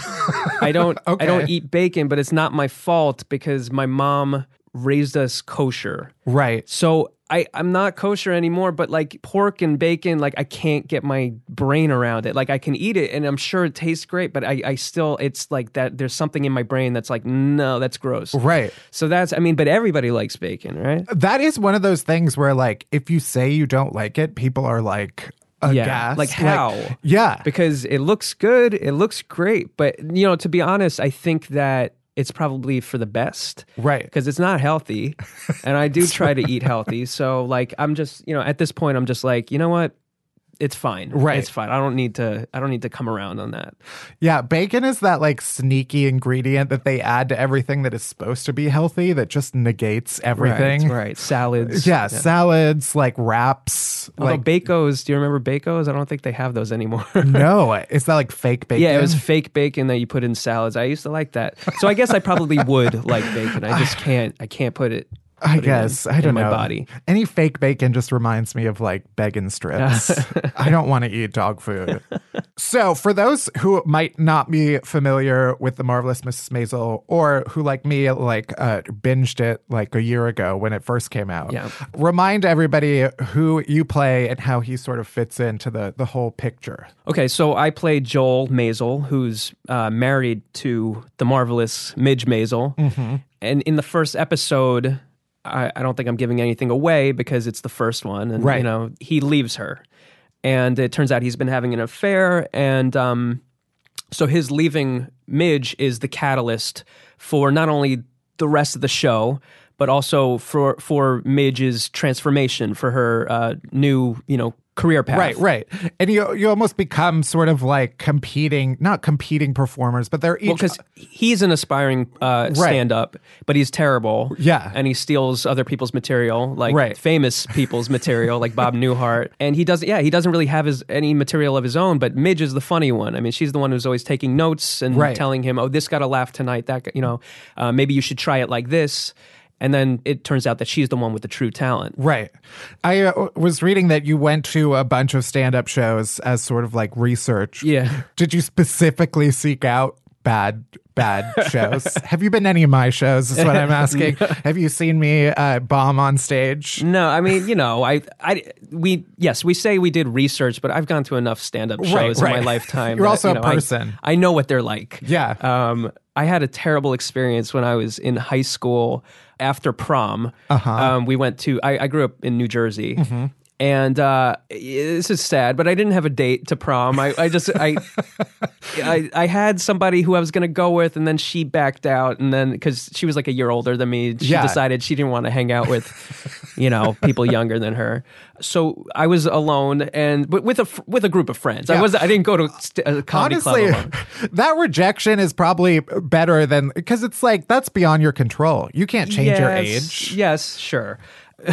Speaker 3: I don't.
Speaker 1: Okay.
Speaker 3: I don't eat bacon, but it's not my fault because my mom raised us kosher.
Speaker 1: Right.
Speaker 3: So I, I'm not kosher anymore, but like pork and bacon, like I can't get my brain around it. Like I can eat it and I'm sure it tastes great, but I, I still, it's like that, there's something in my brain that's like, no, that's gross.
Speaker 1: Right.
Speaker 3: So that's, I mean, but everybody likes bacon, right?
Speaker 1: That is one of those things where, like, if you say you don't like it, people are like, aghast.
Speaker 3: Like how?
Speaker 1: yeah.
Speaker 3: Because it looks good, it looks great, but you know, to be honest, I think that it's probably for the best.
Speaker 1: Right.
Speaker 3: Because it's not healthy. and I do try to eat healthy. So like I'm just, you know, at this point I'm just like, you know what? It's fine.
Speaker 1: Right.
Speaker 3: It's fine. I don't need to I don't need to come around on that.
Speaker 1: Yeah, bacon is that like sneaky ingredient that they add to everything that is supposed to be healthy that just negates everything.
Speaker 3: Right. right. Salads.
Speaker 1: Yeah, salads, like wraps.
Speaker 3: Although
Speaker 1: like
Speaker 3: Bacos, do you remember Bacos? I don't think they have those anymore.
Speaker 1: no, is that like fake bacon?
Speaker 3: Yeah, it was fake bacon that you put in salads. I used to like that. So I guess I probably would like bacon. I just can't. I can't put it.
Speaker 1: I guess
Speaker 3: in,
Speaker 1: I don't know.
Speaker 3: body.
Speaker 1: Any fake bacon just reminds me of like bacon strips. I don't want to eat dog food. so, for those who might not be familiar with the marvelous Mrs. Maisel, or who like me like uh, binged it like a year ago when it first came out,
Speaker 3: Yeah.
Speaker 1: remind everybody who you play and how he sort of fits into the the whole picture.
Speaker 3: Okay, so I play Joel Maisel, who's uh, married to the marvelous Midge Maisel.
Speaker 1: Mm-hmm.
Speaker 3: And in the first episode, I, I don't think I'm giving anything away because it's the first one. And,
Speaker 1: Right.
Speaker 3: you know, he leaves her. And it turns out he's been having an affair. And um, so his leaving Midge is the catalyst for not only the rest of the show, but also for for Midge's transformation, for her uh, new, you know, career path.
Speaker 1: Right, right. And you you almost become sort of like competing, not competing performers, but they're each
Speaker 3: Well, because he's an aspiring uh, stand-up, but he's terrible.
Speaker 1: Yeah.
Speaker 3: and he steals other people's material, like
Speaker 1: Right.
Speaker 3: famous people's material, like Bob Newhart. And he doesn't. Yeah, he doesn't really have his any material of his own. But Midge is the funny one. I mean, she's the one who's always taking notes and
Speaker 1: Right.
Speaker 3: telling him, "Oh, this got a laugh tonight. That you know, uh, maybe you should try it like this." And then it turns out that she's the one with the true talent.
Speaker 1: Right. I uh, was reading that you went to a bunch of stand up shows as sort of like research.
Speaker 3: Yeah.
Speaker 1: Did you specifically seek out bad, bad shows? Have you been to any of my shows? Is what I'm asking. Have you seen me uh, bomb on stage?
Speaker 3: No, I mean, you know, I, I, we, yes, we say we did research, but I've gone to enough stand-up shows
Speaker 1: Right,
Speaker 3: in my lifetime.
Speaker 1: You're
Speaker 3: that,
Speaker 1: also
Speaker 3: you
Speaker 1: a
Speaker 3: know, I-
Speaker 1: person.
Speaker 3: I, know what they're like.
Speaker 1: Yeah.
Speaker 3: Um, I had a terrible experience when I was in high school after prom. Uh-huh. Um, we went to. I, I grew up in New Jersey.
Speaker 1: Mm-hmm.
Speaker 3: And uh, this is sad, but I didn't have a date to prom. I, I just I, I I had somebody who I was going to go with, and then she backed out, and then because she was like a year older than me, she
Speaker 1: Yeah.
Speaker 3: decided she didn't want to hang out with, you know, people younger than her. So I was alone, and but with a with a group of friends. I was I didn't go to a comedy
Speaker 1: Honestly,
Speaker 3: club alone.
Speaker 1: that rejection is probably better than because it's like that's beyond your control. You can't change your age.
Speaker 3: Yes, sure.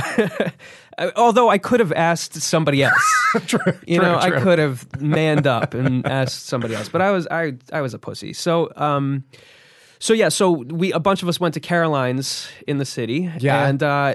Speaker 3: Although I could have asked somebody else.
Speaker 1: true,
Speaker 3: you
Speaker 1: true,
Speaker 3: know, I could have manned up and asked somebody else, but I was I I was a pussy. So um so yeah, so we a bunch of us went to Caroline's in the city.
Speaker 1: Yeah.
Speaker 3: And uh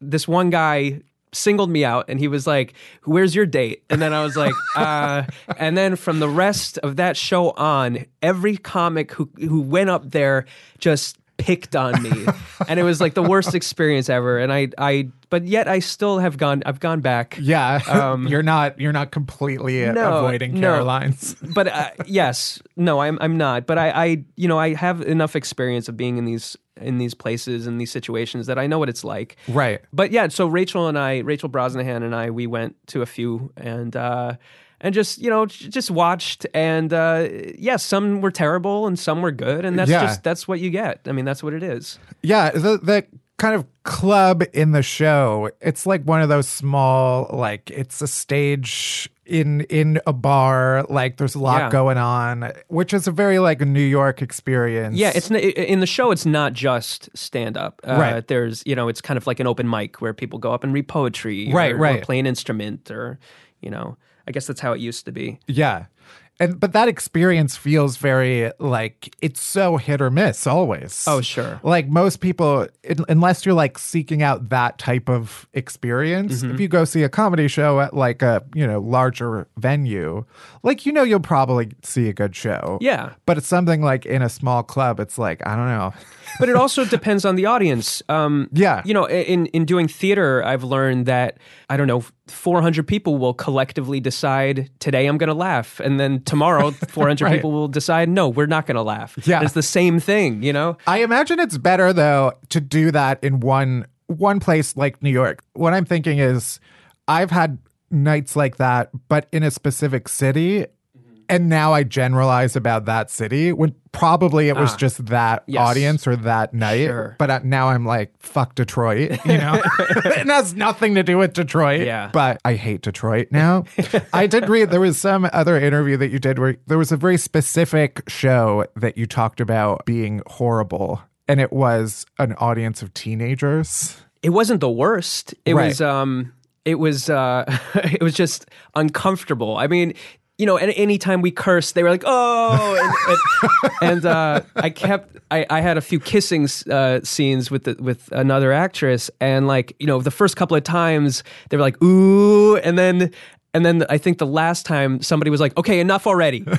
Speaker 3: this one guy singled me out and he was like, Where's your date? And then I was like, uh and then from the rest of that show on, every comic who who went up there just picked on me. and it was like the worst experience ever. And I I but yet I still have gone I've gone back.
Speaker 1: Yeah, you're not you're not completely
Speaker 3: Um, No,
Speaker 1: avoiding
Speaker 3: no.
Speaker 1: Caroline's.
Speaker 3: but uh, yes, no, I'm I'm not. But I, I, you know, I have enough experience of being in these in these places and these situations that I know what it's like.
Speaker 1: Right.
Speaker 3: But yeah, so Rachel and I, Rachel Brosnahan and I, we went to a few and uh, and just you know just watched and uh, yeah, some were terrible and some were good, and that's
Speaker 1: Yeah.
Speaker 3: just that's what you get. I mean, that's what it is.
Speaker 1: Yeah, the the kind of club in the show, it's like one of those small like it's a stage in in a bar, like there's a lot
Speaker 3: Yeah.
Speaker 1: going on, which is a very like a New York experience.
Speaker 3: Yeah, it's in the show. It's not just stand up. Uh,
Speaker 1: Right.
Speaker 3: There's you know, it's kind of like an open mic where people go up and read poetry,
Speaker 1: Right,
Speaker 3: or,
Speaker 1: right.
Speaker 3: or play an instrument, or you know, I guess that's how it used to be.
Speaker 1: Yeah. And but that experience feels very like it's so hit or miss always.
Speaker 3: Oh, sure.
Speaker 1: Like most people, un- unless you're like seeking out that type of experience,
Speaker 3: Mm-hmm.
Speaker 1: if you go see a comedy show at like a you know larger venue, like you know you'll probably see a good show.
Speaker 3: Yeah.
Speaker 1: But it's something like in a small club. It's like I don't know.
Speaker 3: but it also depends on the audience. Um,
Speaker 1: Yeah.
Speaker 3: you know, in in doing theater, I've learned that I don't know, 400 people will collectively decide today I'm going to laugh, and then tomorrow 400
Speaker 1: Right.
Speaker 3: people will decide no, we're not going to laugh.
Speaker 1: Yeah.
Speaker 3: it's the same thing. You know,
Speaker 1: I imagine it's better though to do that in one one place like New York. What I'm thinking is I've had nights like that, but in a specific city. And now I generalize about that city when probably it was just that
Speaker 3: yes.
Speaker 1: audience or that night.
Speaker 3: Sure.
Speaker 1: But now I'm like, fuck Detroit, you know? it has nothing to do with Detroit.
Speaker 3: Yeah.
Speaker 1: But I hate Detroit now. I did read there was some other interview that you did where there was a very specific show that you talked about being horrible. And it was an audience of teenagers.
Speaker 3: it wasn't the worst. It
Speaker 1: Right.
Speaker 3: was um, it was uh, it was just uncomfortable. I mean. You know, and anytime we cursed, they were like, "Oh!" And, and, and uh, I kept, I, I had a few kissing uh, scenes with the, with another actress, and like, you know, the first couple of times they were like, "Ooh," and then, and then I think the last time somebody was like, "Okay, enough already."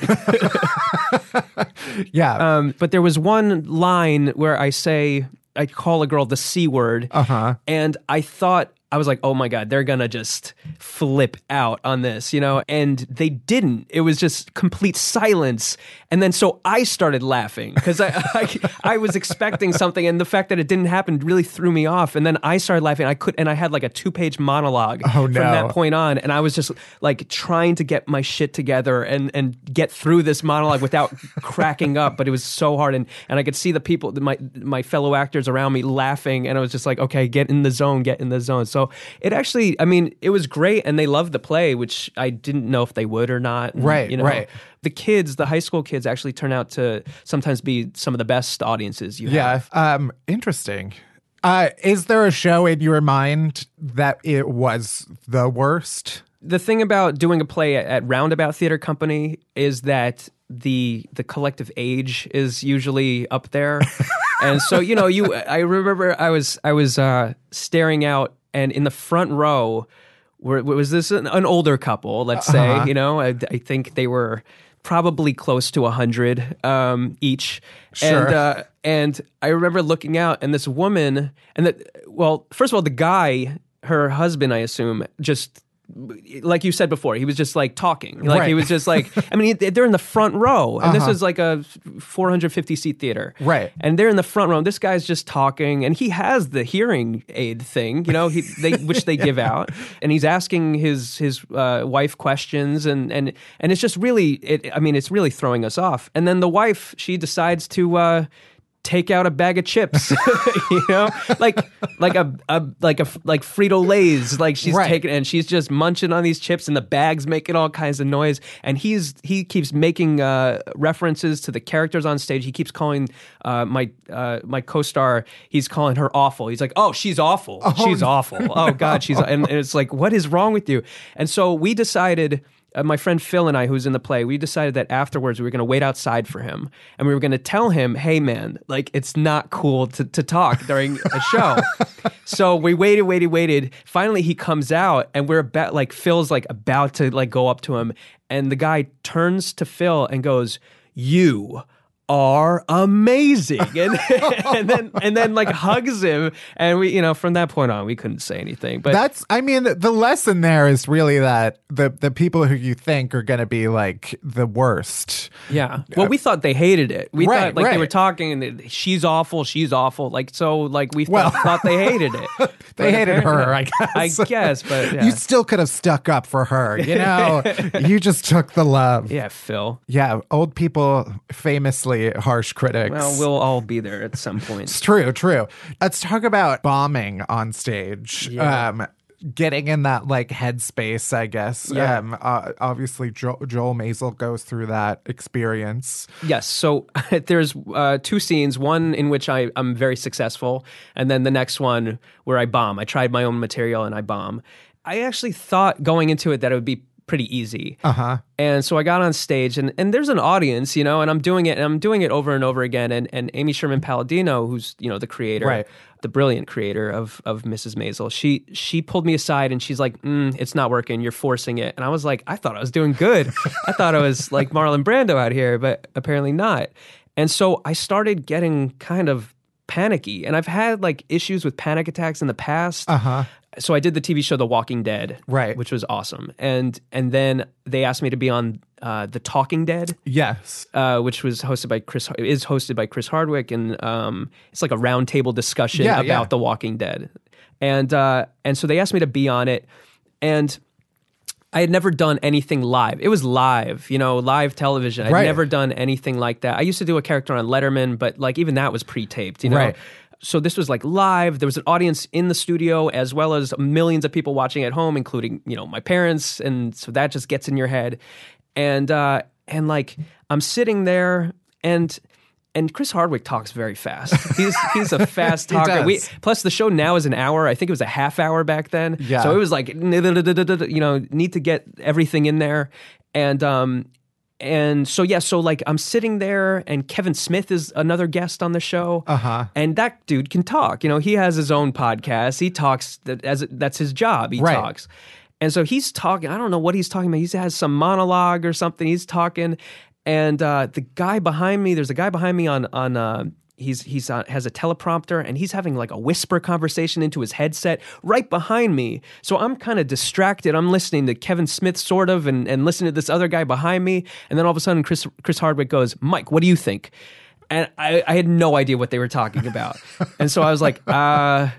Speaker 1: Yeah.
Speaker 3: Um, but there was one line where I say, I call a girl the C word.
Speaker 1: Uh-huh.
Speaker 3: And I thought, I was like, oh my God, they're going to just flip out on this, you know? And they didn't. It was just complete silence. And then so I started laughing because I, I, I was expecting something. And the fact that it didn't happen really threw me off. And then I started laughing. I could, and I had like a two page monologue
Speaker 1: Oh,
Speaker 3: from that point on. And I was just like trying to get my shit together and, and get through this monologue without cracking up. But it was so hard. And, and I could see the people, my, my fellow actors around me laughing. And I was just like, okay, get in the zone, get in the zone. So it actually, I mean, it was great. And they loved the play, which I didn't know if they would or not. And,
Speaker 1: Right,
Speaker 3: you know,
Speaker 1: right.
Speaker 3: The kids, the high school kids actually turn out to sometimes be some of the best audiences you
Speaker 1: yeah.
Speaker 3: have.
Speaker 1: Um, interesting. Uh, is there a show in your mind that it was the worst?
Speaker 3: the thing about doing a play at, at Roundabout Theater Company is that the the collective age is usually up there, and so you know you. I remember I was I was uh, staring out, and in the front row, were was this an, an older couple? Let's say you know I, I think they were probably close to a hundred um, each,
Speaker 1: Sure.
Speaker 3: and uh, and I remember looking out, and this woman, and that well, first of all, the guy, her husband, I assume, just like you said before, he was just like talking. Like
Speaker 1: Right.
Speaker 3: he was just like, I mean, he- they're in the front row, and this
Speaker 1: Uh-huh.
Speaker 3: is like a 450 seat theater,
Speaker 1: Right.
Speaker 3: And they're in the front row. And this guy's just talking, and he has the hearing aid thing, you know, he, they, which they give out, and he's asking his his uh, wife questions, and and and it's just really, it, I mean, it's really throwing us off. And then the wife, she decides to. Uh, take out a bag of chips, you know, like like a, a like a like Frito Lay's, like she's
Speaker 1: Right.
Speaker 3: taking and she's just munching on these chips, and the bag's making all kinds of noise, and he's he keeps making uh, references to the characters on stage. He keeps calling uh, my uh, my co-star, he's calling her awful. He's like, oh, she's awful, she's awful. Oh God, she's and, and it's like, what is wrong with you? And so we decided uh, my friend Phil and I, who's in the play, we decided that afterwards we were going to wait outside for him, and we were going to tell him, "Hey, man, like it's not cool to, to talk during a show." so we waited, waited, waited. Finally, he comes out, and we're about like Phil's like about to like go up to him, and the guy turns to Phil and goes, "You." Are amazing, and, and then and then like hugs him, and we, you know, from that point on, we couldn't say anything. But
Speaker 1: That's, I mean, the lesson there is really that the the people who you think are going to be like the worst.
Speaker 3: Yeah. Well, we thought they hated it. We
Speaker 1: Right,
Speaker 3: thought like
Speaker 1: right.
Speaker 3: they were talking and she's awful, she's awful. Like so, like we
Speaker 1: Well-
Speaker 3: thought, thought they hated it.
Speaker 1: They
Speaker 3: But
Speaker 1: hated her, I guess.
Speaker 3: I guess, but yeah.
Speaker 1: You still could have stuck up for her, you know. you just took the love.
Speaker 3: yeah, Phil.
Speaker 1: Yeah, old people famously harsh critics.
Speaker 3: Well, we'll all be there at some point.
Speaker 1: It's true, true. Let's talk about bombing on stage. Um, getting in that like headspace, I guess.
Speaker 3: Yeah.
Speaker 1: Um, uh, obviously, jo- Joel Maisel goes through that experience.
Speaker 3: Yes. So there's uh, two scenes. One in which I, I'm very successful, and then the next one where I bomb. I tried my own material and I bomb. I actually thought going into it that it would be pretty easy.
Speaker 1: Uh huh.
Speaker 3: And so I got on stage and, and there's an audience, you know, and I'm doing it and I'm doing it over and over again. And, and Amy Sherman Palladino, who's, you know, the creator,
Speaker 1: Right.
Speaker 3: the brilliant creator of, of Mrs. Maisel, she, she pulled me aside and she's like, mm, it's not working. You're forcing it. And I was like, I thought I was doing good. I thought I was like Marlon Brando out here, but apparently not. And so I started getting kind of panicky and I've had like issues with panic attacks in the past
Speaker 1: Uh huh.
Speaker 3: So I did the TV show The Walking Dead,
Speaker 1: Right.
Speaker 3: which was awesome, and and then they asked me to be on uh, The Talking Dead,
Speaker 1: Yes.
Speaker 3: uh, which was hosted by Chris is hosted by Chris Hardwick, and um, it's like a roundtable discussion
Speaker 1: Yeah,
Speaker 3: about
Speaker 1: yeah.
Speaker 3: The Walking Dead, and uh, and so they asked me to be on it, and. I had never done anything live. It was live, you know, live television. I'd
Speaker 1: Right.
Speaker 3: never done anything like that. I used to do a character on Letterman, but like even that was pre-taped, you know.
Speaker 1: Right.
Speaker 3: So this was like live. There was an audience in the studio as well as millions of people watching at home, including you know my parents, and so that just gets in your head. And uh, and like I'm sitting there and. And Chris Hardwick talks very fast. He's he's a fast talker. We, plus, the show now is an hour. I think it was a half hour back then.
Speaker 1: Yeah.
Speaker 3: So it was like you know need to get everything in there, and um and so yeah, so like I'm sitting there, and Kevin Smith is another guest on the show.
Speaker 1: Uh huh.
Speaker 3: And that dude can talk. You know, he has his own podcast. He talks that as that's his job. He
Speaker 1: Right.
Speaker 3: talks. And so he's talking. I don't know what he's talking about. He has some monologue or something. He's talking, and uh, the guy behind me. There's a guy behind me on on. Uh, he's he's uh, has a teleprompter and he's having like a whisper conversation into his headset right behind me. So I'm kind of distracted. I'm listening to Kevin Smith sort of, and and listening to this other guy behind me. And then all of a sudden, Chris Chris Hardwick goes, "Mike, what do you think?" and I, I had no idea what they were talking about. and so I was like, uh,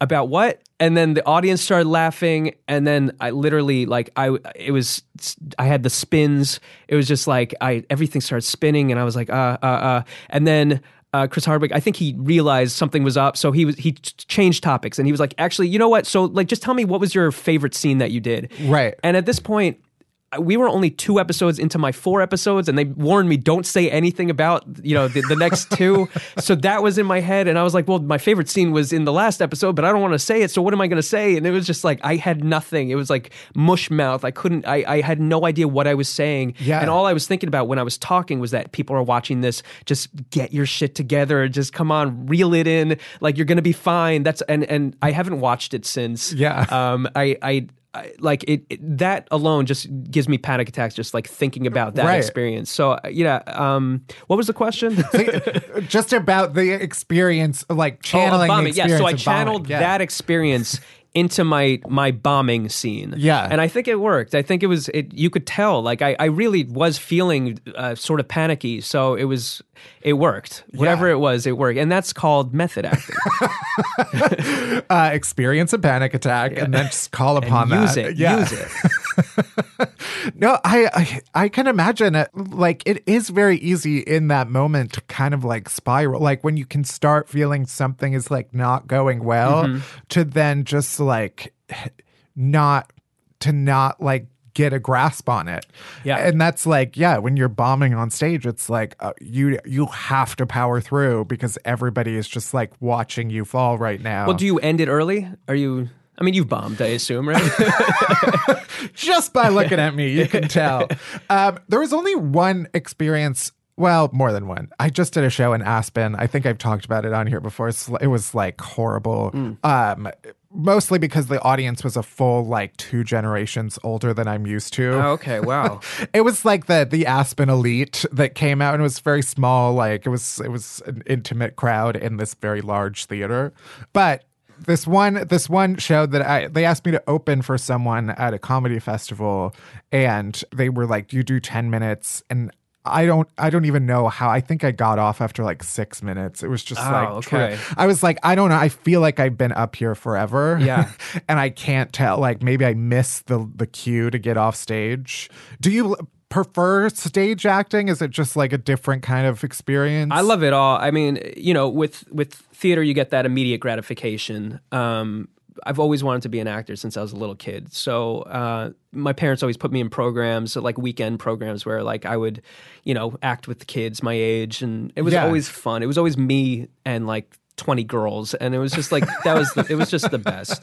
Speaker 3: about what? And then the audience started laughing, and then I literally like I it was I had the spins. It was just like I everything started spinning, and I was like, uh, uh, uh. And then uh, Chris Hardwick, I think he realized something was up, so he was he changed topics, and he was like, actually, you know what? So like, just tell me what was your favorite scene that you did?
Speaker 1: Right.
Speaker 3: And at this point, we were only two episodes into my four episodes, and they warned me don't say anything about you know the, the next two. so that was in my head, and I was like, well, my favorite scene was in the last episode, but I don't want to say it. So what am I going to say? And it was just like I had nothing. It was like mush mouth. I couldn't. I, I had no idea what I was saying.
Speaker 1: Yeah.
Speaker 3: And all I was thinking about when I was talking was that people are watching this. Just get your shit together. Just come on, reel it in. Like you're going to be fine. That's and and I haven't watched it since.
Speaker 1: Yeah.
Speaker 3: Um. I I. I, like it, it, that alone just gives me panic attacks just like thinking about that
Speaker 1: Right.
Speaker 3: experience. So uh, yeah, um, what was the question?
Speaker 1: Just about the experience, like channeling
Speaker 3: oh,
Speaker 1: the
Speaker 3: bombing. Yeah, so I channeled
Speaker 1: Yeah.
Speaker 3: that experience into my my bombing scene.
Speaker 1: Yeah.
Speaker 3: and I think it worked. I think it was it. You could tell, like I, I really was feeling uh, sort of panicky. So it was it worked. Whatever
Speaker 1: Yeah.
Speaker 3: it was, it worked, and that's called method acting.
Speaker 1: uh, experience a panic attack and then just call upon
Speaker 3: and use
Speaker 1: that.
Speaker 3: it.
Speaker 1: Yeah.
Speaker 3: Use it.
Speaker 1: No, I, I I can imagine it. Like it is very easy in that moment to kind of like spiral. Like when you can start feeling something is like not going well,
Speaker 3: Mm-hmm.
Speaker 1: to then just like not to not like get a grasp on it.
Speaker 3: Yeah.
Speaker 1: and that's like yeah, when you're bombing on stage, it's like uh, you you have to power through because everybody is just like watching you fall right now.
Speaker 3: Well, do you end it early? Are you? I mean, you've bombed, I assume, right?
Speaker 1: just by looking at me, you can tell. Um, there was only one experience. Well, more than one. I just did a show in Aspen. I think I've talked about it on here before. It was like horrible. Um, mostly because the audience was a full like two generations older than I'm used to.
Speaker 3: Oh, okay, wow.
Speaker 1: It was like the the Aspen elite that came out and it was very small. Like it was it was an intimate crowd in this very large theater. But this one this one show that I they asked me to open for someone at a comedy festival and they were like, You do ten minutes and I don't I don't even know how I think I got off after like six minutes. It was just
Speaker 3: Oh,
Speaker 1: like true.
Speaker 3: okay.
Speaker 1: I was like, I don't know. I feel like I've been up here forever.
Speaker 3: Yeah.
Speaker 1: and I can't tell. Like maybe I missed the the cue to get off stage. Do you prefer stage acting? Is it just like a different kind of experience?
Speaker 3: I love it all. I mean, you know, with with theater, you get that immediate gratification. Um, I've always wanted to be an actor since I was a little kid. So uh, my parents always put me in programs, like weekend programs, where like I would, you know, act with the kids my age, and it was
Speaker 1: Yeah.
Speaker 3: always fun. It was always me and like 20 girls and it was just like that was the, it was just the best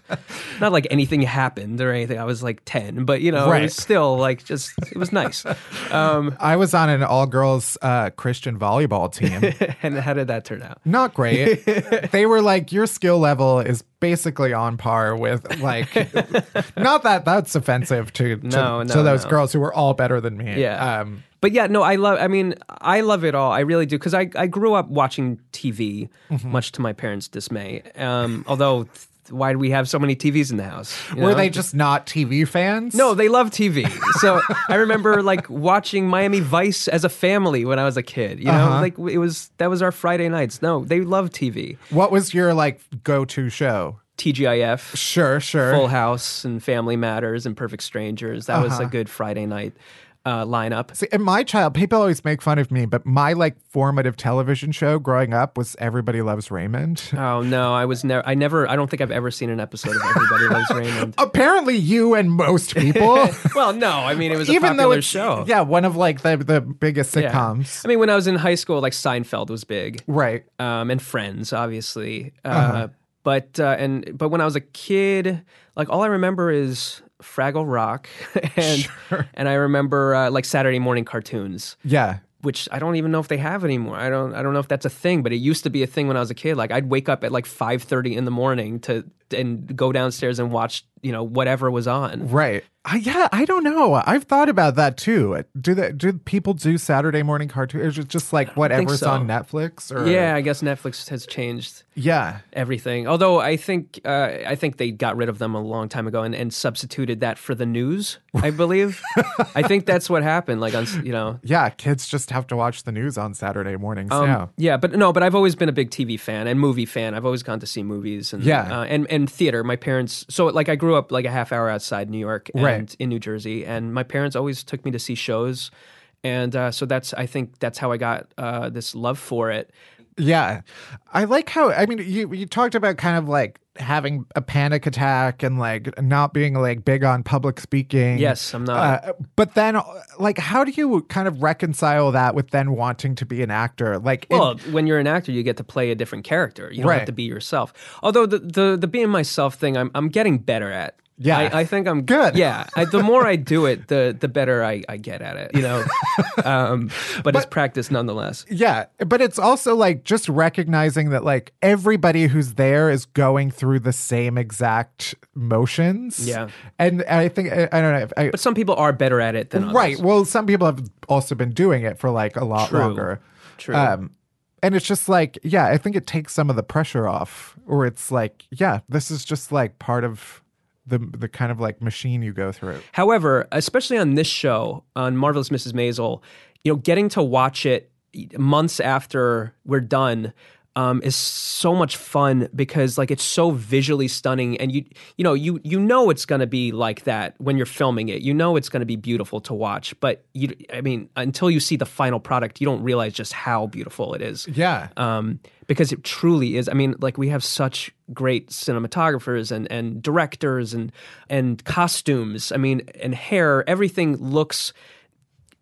Speaker 3: not like anything happened or anything i was like 10 but you know it
Speaker 1: Right.
Speaker 3: was still like just it was nice um
Speaker 1: I was on an all girls uh, Christian volleyball team.
Speaker 3: and how did that turn out
Speaker 1: Not great. they were like, your skill level is basically on par with like, not that that's offensive to to,
Speaker 3: No,
Speaker 1: to those
Speaker 3: no.
Speaker 1: girls who were all better than me.
Speaker 3: Yeah.
Speaker 1: Um,
Speaker 3: But yeah, no, I love. I mean, I love it all. I really do because I I grew up watching TV,
Speaker 1: Mm-hmm.
Speaker 3: much to my parents' dismay. Um, although, th- why do we have so many TVs in the house? you
Speaker 1: were
Speaker 3: know?
Speaker 1: they just not TV fans?
Speaker 3: No, they love TV. So I remember like watching Miami Vice as a family when I was a kid. You know,
Speaker 1: Uh-huh.
Speaker 3: like it was that was our Friday nights. No, they love TV.
Speaker 1: What was your like go to show?
Speaker 3: TGIF,
Speaker 1: Sure, sure.
Speaker 3: Full House, and Family Matters, and Perfect Strangers. That was
Speaker 1: Uh-huh.
Speaker 3: a good Friday night uh, lineup.
Speaker 1: See, in my child, people always make fun of me, but my like formative television show growing up was Everybody Loves Raymond.
Speaker 3: Oh no, I was never. I never. I don't think I've ever seen an episode of Everybody Loves Raymond.
Speaker 1: Apparently, you and most people,
Speaker 3: Well, no, I mean it was a
Speaker 1: even though it's
Speaker 3: show.
Speaker 1: yeah, one of like the the biggest
Speaker 3: Yeah.
Speaker 1: sitcoms.
Speaker 3: I mean, when I was in high school, like Seinfeld was big,
Speaker 1: Right.
Speaker 3: um, and Friends, obviously. Uh,
Speaker 1: Uh-huh.
Speaker 3: But uh, and but when I was a kid, like all I remember is Fraggle Rock, and and I remember uh, like Saturday morning cartoons.
Speaker 1: Yeah.
Speaker 3: which I don't even know if they have anymore. I don't I don't know if that's a thing, but it used to be a thing when I was a kid. Like I'd wake up at like 5:30 in the morning to and go downstairs and watch, you know, whatever was on.
Speaker 1: Right. I, yeah, I don't know. I've thought about that too. Do that? do people do Saturday morning cartoons? Is it just like whatever's
Speaker 3: so.
Speaker 1: on Netflix? Or
Speaker 3: Yeah, I guess Netflix has changed
Speaker 1: yeah.
Speaker 3: everything. Although I think uh, I think they got rid of them a long time ago and, and substituted that for the news. I believe. I think that's what happened. Like on, you know,
Speaker 1: Yeah, kids just have to watch the news on Saturday mornings
Speaker 3: Um,
Speaker 1: now.
Speaker 3: Yeah, but no, but I've always been a big TV fan and movie fan. I've always gone to see movies and
Speaker 1: Yeah.
Speaker 3: uh, and and theater. My parents, so like I grew up like a half hour outside New York and
Speaker 1: Right.
Speaker 3: in New Jersey, and my parents always took me to see shows, and uh, so that's I think that's how I got uh, this love for it.
Speaker 1: Yeah. I like how I mean you you talked about kind of like having a panic attack and like not being like big on public speaking.
Speaker 3: Yes, I'm not.
Speaker 1: Uh, but then like how do you kind of reconcile that with then wanting to be an actor? Like in-
Speaker 3: Well, when you're an actor, you get to play a different character. You don't
Speaker 1: Right.
Speaker 3: have to be yourself. Although the, the the being myself thing, I'm I'm getting better at.
Speaker 1: Yeah.
Speaker 3: I, I think I'm
Speaker 1: Good.
Speaker 3: Yeah, I, the more I do it, the the better I, I get at it. You know, um, but, it's practice nonetheless.
Speaker 1: Yeah, but it's also like just recognizing that like everybody who's there is going through the same exact motions.
Speaker 3: Yeah.
Speaker 1: and I think I, I don't know. If I,
Speaker 3: But some people are better at it than others.
Speaker 1: right. Well, some people have also been doing it for like a lot
Speaker 3: True.
Speaker 1: longer.
Speaker 3: True.
Speaker 1: Um, and it's just like, yeah, I think it takes some of the pressure off, or it's like, yeah, this is just like part of the the kind of like machine you go through.
Speaker 3: However, especially on this show, on Marvelous Mrs. Maisel, you know, getting to watch it months after we're done um, is so much fun because like it's so visually stunning, and you you know you you know it's going to be like that when you're filming it. You know it's going to be beautiful to watch, but you I mean until you see the final product, you don't realize just how beautiful it is
Speaker 1: Yeah,
Speaker 3: um, because it truly is. I mean, like we have such great cinematographers and, and directors and and costumes. I mean, and hair. Everything looks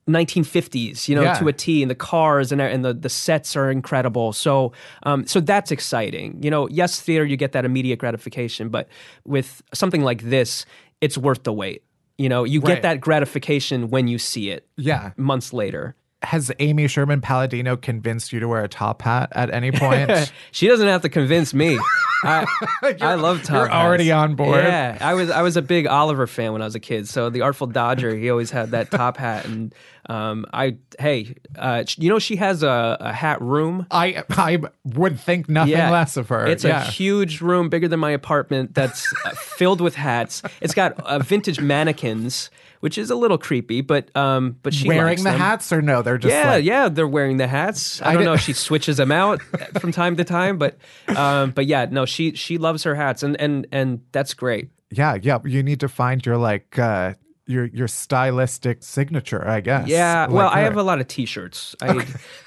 Speaker 3: 1950s, you know,
Speaker 1: Yeah.
Speaker 3: to a T. And the cars and and the the sets are incredible. So um, so that's exciting. You know, yes, theater you get that immediate gratification, but with something like this, it's worth the wait. You know, you
Speaker 1: Right.
Speaker 3: get that gratification when you see it
Speaker 1: yeah.
Speaker 3: months later.
Speaker 1: Has Amy Sherman Palladino convinced you to wear a top hat at any point?
Speaker 3: She doesn't have to convince me. I, I love Tom.
Speaker 1: you're already on board.
Speaker 3: Yeah, I was I was a big Oliver fan when I was a kid. So the Artful Dodger, he always had that top hat, and um, I hey, uh, you know she has a, a hat room.
Speaker 1: I I would think nothing
Speaker 3: Yeah,
Speaker 1: less of her.
Speaker 3: It's
Speaker 1: yeah.
Speaker 3: a huge room, bigger than my apartment, that's uh, filled with hats. It's got uh, vintage mannequins, which is a little creepy, but um, but she
Speaker 1: wearing the
Speaker 3: them.
Speaker 1: hats or no? They're just
Speaker 3: yeah,
Speaker 1: like,
Speaker 3: yeah, they're wearing the hats. I,
Speaker 1: I
Speaker 3: don't know if she switches them out from time to time, but um, but yeah, no, she she loves her hats, and and and that's great.
Speaker 1: yeah, yeah. You need to find your like uh your your stylistic signature, I guess.
Speaker 3: Yeah,
Speaker 1: like
Speaker 3: well, I have a lot of T-shirts. I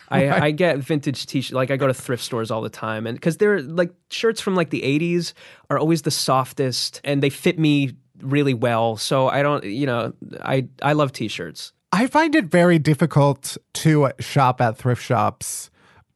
Speaker 3: I, I get vintage T-shirts. Like I go to thrift stores all the time, and because they're like shirts from like the '80s are always the softest, and they fit me really well. So I don't, you know, I I love T-shirts.
Speaker 1: I find it very difficult to shop at thrift shops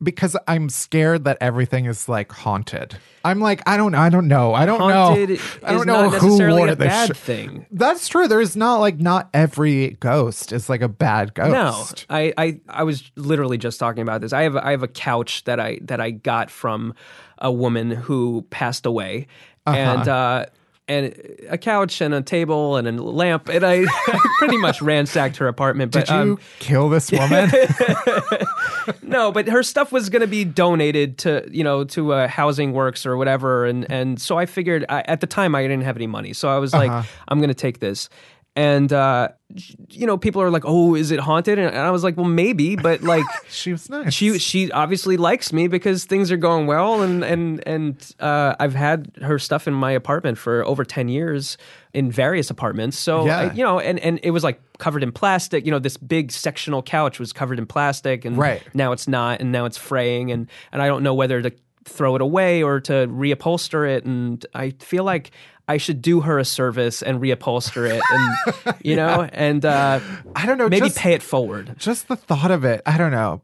Speaker 1: because I'm scared that everything is like haunted. I'm like, I don't, I don't know, I don't
Speaker 3: Haunted
Speaker 1: know, I
Speaker 3: is
Speaker 1: don't know
Speaker 3: not
Speaker 1: who
Speaker 3: necessarily
Speaker 1: wore
Speaker 3: a
Speaker 1: this.
Speaker 3: bad
Speaker 1: shirt.
Speaker 3: thing.
Speaker 1: That's true. There's not like not every ghost is like a bad ghost. No.
Speaker 3: I, I I was literally just talking about this. I have I have a couch that I that I got from a woman who passed away,
Speaker 1: Uh-huh.
Speaker 3: and uh, and a couch and a table and a lamp, and I, I pretty much ransacked her apartment. But
Speaker 1: Did you
Speaker 3: um,
Speaker 1: kill this woman?
Speaker 3: no, but her stuff was going to be donated to you know to uh, Housing Works or whatever, and and so I figured I, at the time I didn't have any money, so I was like, I'm going to take this. And uh, you know, people are like, "Oh, is it haunted?" And I was like, "Well, maybe, but like,
Speaker 1: she was nice.
Speaker 3: she she obviously likes me because things are going well, and and and uh, I've had her stuff in my apartment for over ten years in various apartments. So
Speaker 1: Yeah.
Speaker 3: I- you know, and and it was like covered in plastic. You know, this big sectional couch was covered in plastic, and
Speaker 1: Right.
Speaker 3: now it's not, and now it's fraying, and and I don't know whether to throw it away or to reupholster it, and I feel like. I should do her a service and reupholster it, and you know, and uh,
Speaker 1: I don't know.
Speaker 3: maybe
Speaker 1: just-
Speaker 3: pay it forward.
Speaker 1: just the thought of it i don't know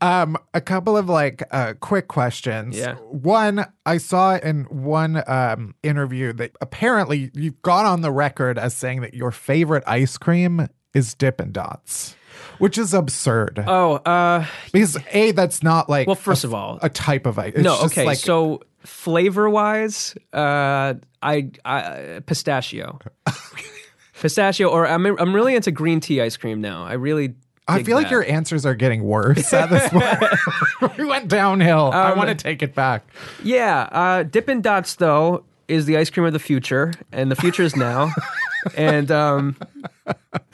Speaker 1: um a couple of like uh quick questions
Speaker 3: Yeah.
Speaker 1: one i saw in one um interview that apparently you've gone on the record as saying that your favorite ice cream is dippin' dots which is absurd
Speaker 3: Oh, uh,
Speaker 1: because a that's not like
Speaker 3: Well, first
Speaker 1: a-
Speaker 3: of all-
Speaker 1: a type of ice It's
Speaker 3: no, okay.
Speaker 1: like,
Speaker 3: so flavor wise, uh, I, I pistachio, pistachio, or I'm I'm really into green tea ice cream now. I really.
Speaker 1: I feel like your answers are getting worse at this point. we went downhill. I
Speaker 3: Um,
Speaker 1: want to take it back.
Speaker 3: Yeah, uh, Dippin' Dots though is the ice cream of the future, and the future is now. and um,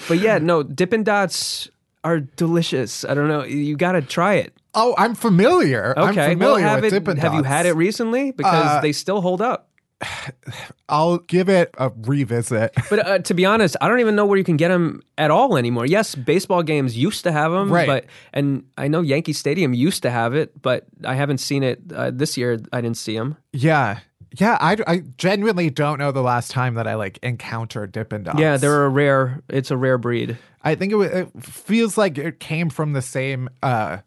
Speaker 3: but yeah, no, Dippin' Dots are delicious. I don't know, you got to try it.
Speaker 1: Oh, I'm familiar. I'm
Speaker 3: Okay,
Speaker 1: familiar
Speaker 3: well, have
Speaker 1: with
Speaker 3: it. Have you had it recently? Because
Speaker 1: Uh,
Speaker 3: they still hold up.
Speaker 1: I'll give it a revisit.
Speaker 3: But uh, to be honest, I don't even know where you can get them at all anymore. Yes, baseball games used to have them,
Speaker 1: Right.
Speaker 3: but and I know Yankee Stadium used to have it, but I haven't seen it uh, this year. I didn't see them.
Speaker 1: yeah. Yeah, I, I genuinely don't know the last time that I like encountered Dippin' Dots.
Speaker 3: Yeah, they're a rare. It's a rare breed.
Speaker 1: I think it, it feels like it came from the same. uh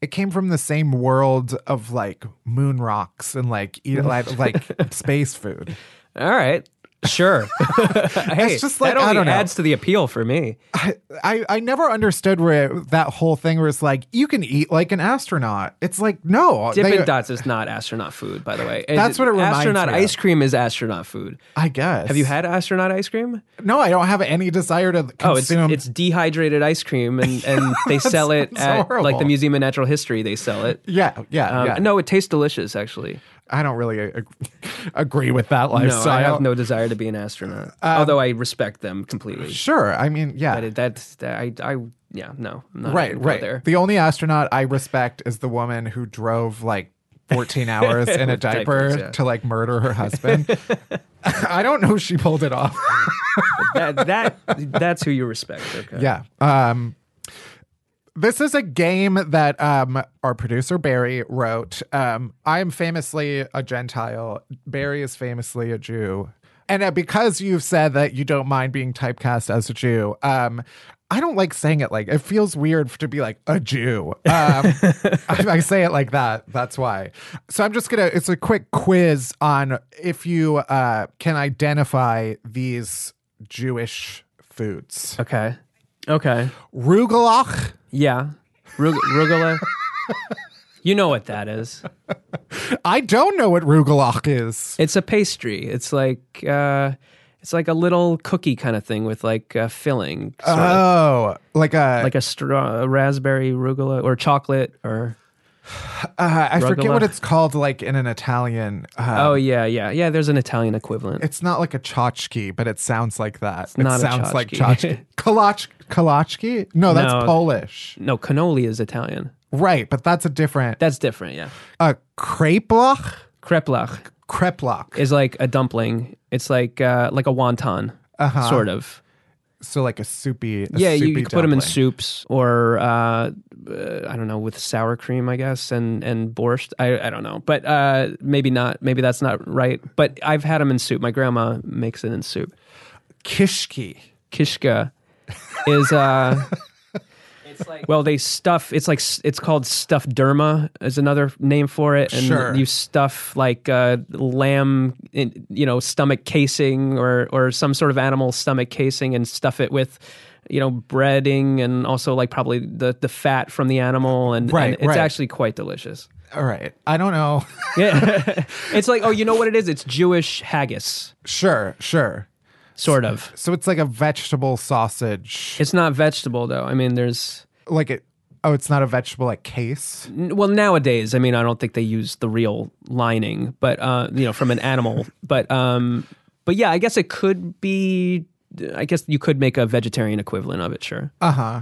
Speaker 1: It came from the same world of like moon rocks and like eat, like, like space food.
Speaker 3: All right, sure. hey,
Speaker 1: It's just like,
Speaker 3: that
Speaker 1: I don't know.
Speaker 3: adds to the appeal for me.
Speaker 1: I, I I never understood where that whole thing was like you can eat like an astronaut. It's like no,
Speaker 3: Dippin'
Speaker 1: they-
Speaker 3: Dots is not astronaut food, by the way.
Speaker 1: That's what it reminds
Speaker 3: Astronaut
Speaker 1: me of.
Speaker 3: ice cream is astronaut food.
Speaker 1: I guess.
Speaker 3: Have you had astronaut ice cream?
Speaker 1: No, I don't have any desire to
Speaker 3: Oh, it's
Speaker 1: consume.
Speaker 3: it's dehydrated ice cream, and, and they sell it at like the Museum of Natural History. They sell it.
Speaker 1: yeah, yeah,
Speaker 3: Um,
Speaker 1: yeah.
Speaker 3: No, it tastes delicious, actually.
Speaker 1: I don't really ag- agree with that
Speaker 3: No,
Speaker 1: lifestyle.
Speaker 3: I have no desire to be an astronaut.
Speaker 1: Um,
Speaker 3: Although I respect them completely.
Speaker 1: Sure, I mean, yeah,
Speaker 3: But it, that's that, I, I, yeah, no, I'm not
Speaker 1: right, right.
Speaker 3: there.
Speaker 1: The only astronaut I respect is the woman who drove like 14 hours in a diaper
Speaker 3: diapers, yeah.
Speaker 1: to like murder her husband. I don't know if she pulled it off.
Speaker 3: that, that, that's who you respect. Okay.
Speaker 1: yeah. Um, this is a game that um, our producer Barry wrote. Um, I am famously a Gentile. Barry is famously a Jew. And uh, because you've said that you don't mind being typecast as a Jew, um, I don't like saying it like it feels weird to be like a Jew. Um, I, I say it like that. That's why. So I'm just gonna. It's a quick quiz on if you uh, can identify these Jewish foods.
Speaker 3: Okay. Okay.
Speaker 1: Rugelach.
Speaker 3: Yeah. Rug- Rugula. you know what that is.
Speaker 1: I don't know what rugelach is.
Speaker 3: It's a pastry. It's like uh, it's like a little cookie kind of thing with like a filling, sort of.
Speaker 1: Oh, like a
Speaker 3: like a, straw, a raspberry rugula or chocolate or
Speaker 1: uh, I forget what it's called. Like in an Italian. Uh,
Speaker 3: oh yeah yeah yeah. There's an Italian equivalent.
Speaker 1: It's not like a tchotchke, but it sounds like that. it
Speaker 3: not a
Speaker 1: sounds like
Speaker 3: tchotchke.
Speaker 1: tchotchke. Kolach. No, that's
Speaker 3: No.
Speaker 1: Polish.
Speaker 3: No, cannoli is Italian.
Speaker 1: Right, but that's a different.
Speaker 3: That's different. Yeah.
Speaker 1: A kreplach?
Speaker 3: Kreplach
Speaker 1: Kreplach.
Speaker 3: is like a dumpling. It's like uh, like a wonton,
Speaker 1: Uh-huh.
Speaker 3: sort of.
Speaker 1: So like a soupy. A
Speaker 3: yeah, you,
Speaker 1: soupy
Speaker 3: you can put them in soups or uh, uh, I don't know with sour cream, I guess, and and borscht. I I don't know, but uh, maybe not. Maybe that's not right. But I've had them in soup. My grandma makes it in soup.
Speaker 1: Kishki.
Speaker 3: Kishka is uh, Well, they stuff. It's like it's called stuffed derma is another name for it, and
Speaker 1: Sure.
Speaker 3: you stuff like uh, lamb, in, you know, stomach casing or or some sort of animal stomach casing, and stuff it with. You know, breading and also like probably the, the fat from the animal, and,
Speaker 1: Right,
Speaker 3: and it's
Speaker 1: right.
Speaker 3: actually quite delicious.
Speaker 1: All right. I don't know.
Speaker 3: Yeah, it's like oh, you know what it is? It's Jewish haggis,
Speaker 1: sure, sure.
Speaker 3: Sort of.
Speaker 1: So it's like a vegetable sausage.
Speaker 3: It's not vegetable though. I mean, there's
Speaker 1: like it. Oh, it's not a vegetable like case.
Speaker 3: N- Well, nowadays, I mean, I don't think they use the real lining, but uh, you know, from an animal. but um, but yeah, I guess it could be. I guess you could make a vegetarian equivalent of it. Sure,
Speaker 1: Uh huh.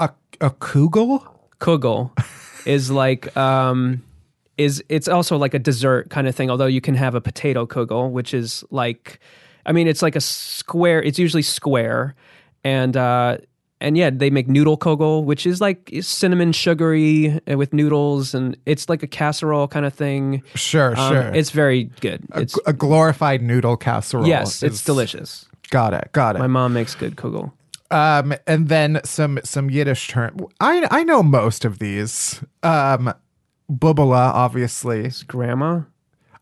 Speaker 1: A a kugel.
Speaker 3: kugel is like um, is it's also like a dessert kind of thing. Although you can have a potato kugel, which is like, I mean, it's like a square. It's usually square, and uh, and yeah, they make noodle kugel, which is like cinnamon sugary uh, with noodles, and it's like a casserole kind of thing.
Speaker 1: Sure,
Speaker 3: Um,
Speaker 1: sure.
Speaker 3: It's very good.
Speaker 1: a,
Speaker 3: It's
Speaker 1: a glorified noodle casserole.
Speaker 3: yes, it's delicious.
Speaker 1: Got it. Got it.
Speaker 3: My mom makes good kugel.
Speaker 1: Um, and then some some Yiddish term. I I know most of these. Um, bubala, obviously.
Speaker 3: Grandma.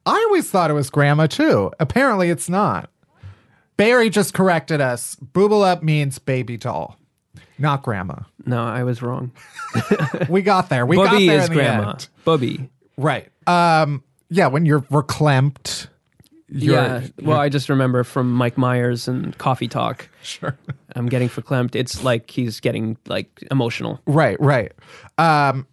Speaker 1: I always thought it was grandma too. Apparently, it's not. Barry just corrected us. Bubala means baby doll, not grandma.
Speaker 3: No, I was wrong.
Speaker 1: We got there. We got
Speaker 3: Bubby
Speaker 1: there
Speaker 3: is
Speaker 1: in the
Speaker 3: grandma.
Speaker 1: end.
Speaker 3: Bubby.
Speaker 1: Right. Um. Yeah. When you're verklempt. You're,
Speaker 3: yeah. Well, I just remember from Mike Myers and Coffee Talk.
Speaker 1: Sure.
Speaker 3: I'm getting verklempt. It's like he's getting like emotional.
Speaker 1: Right. Right. Um.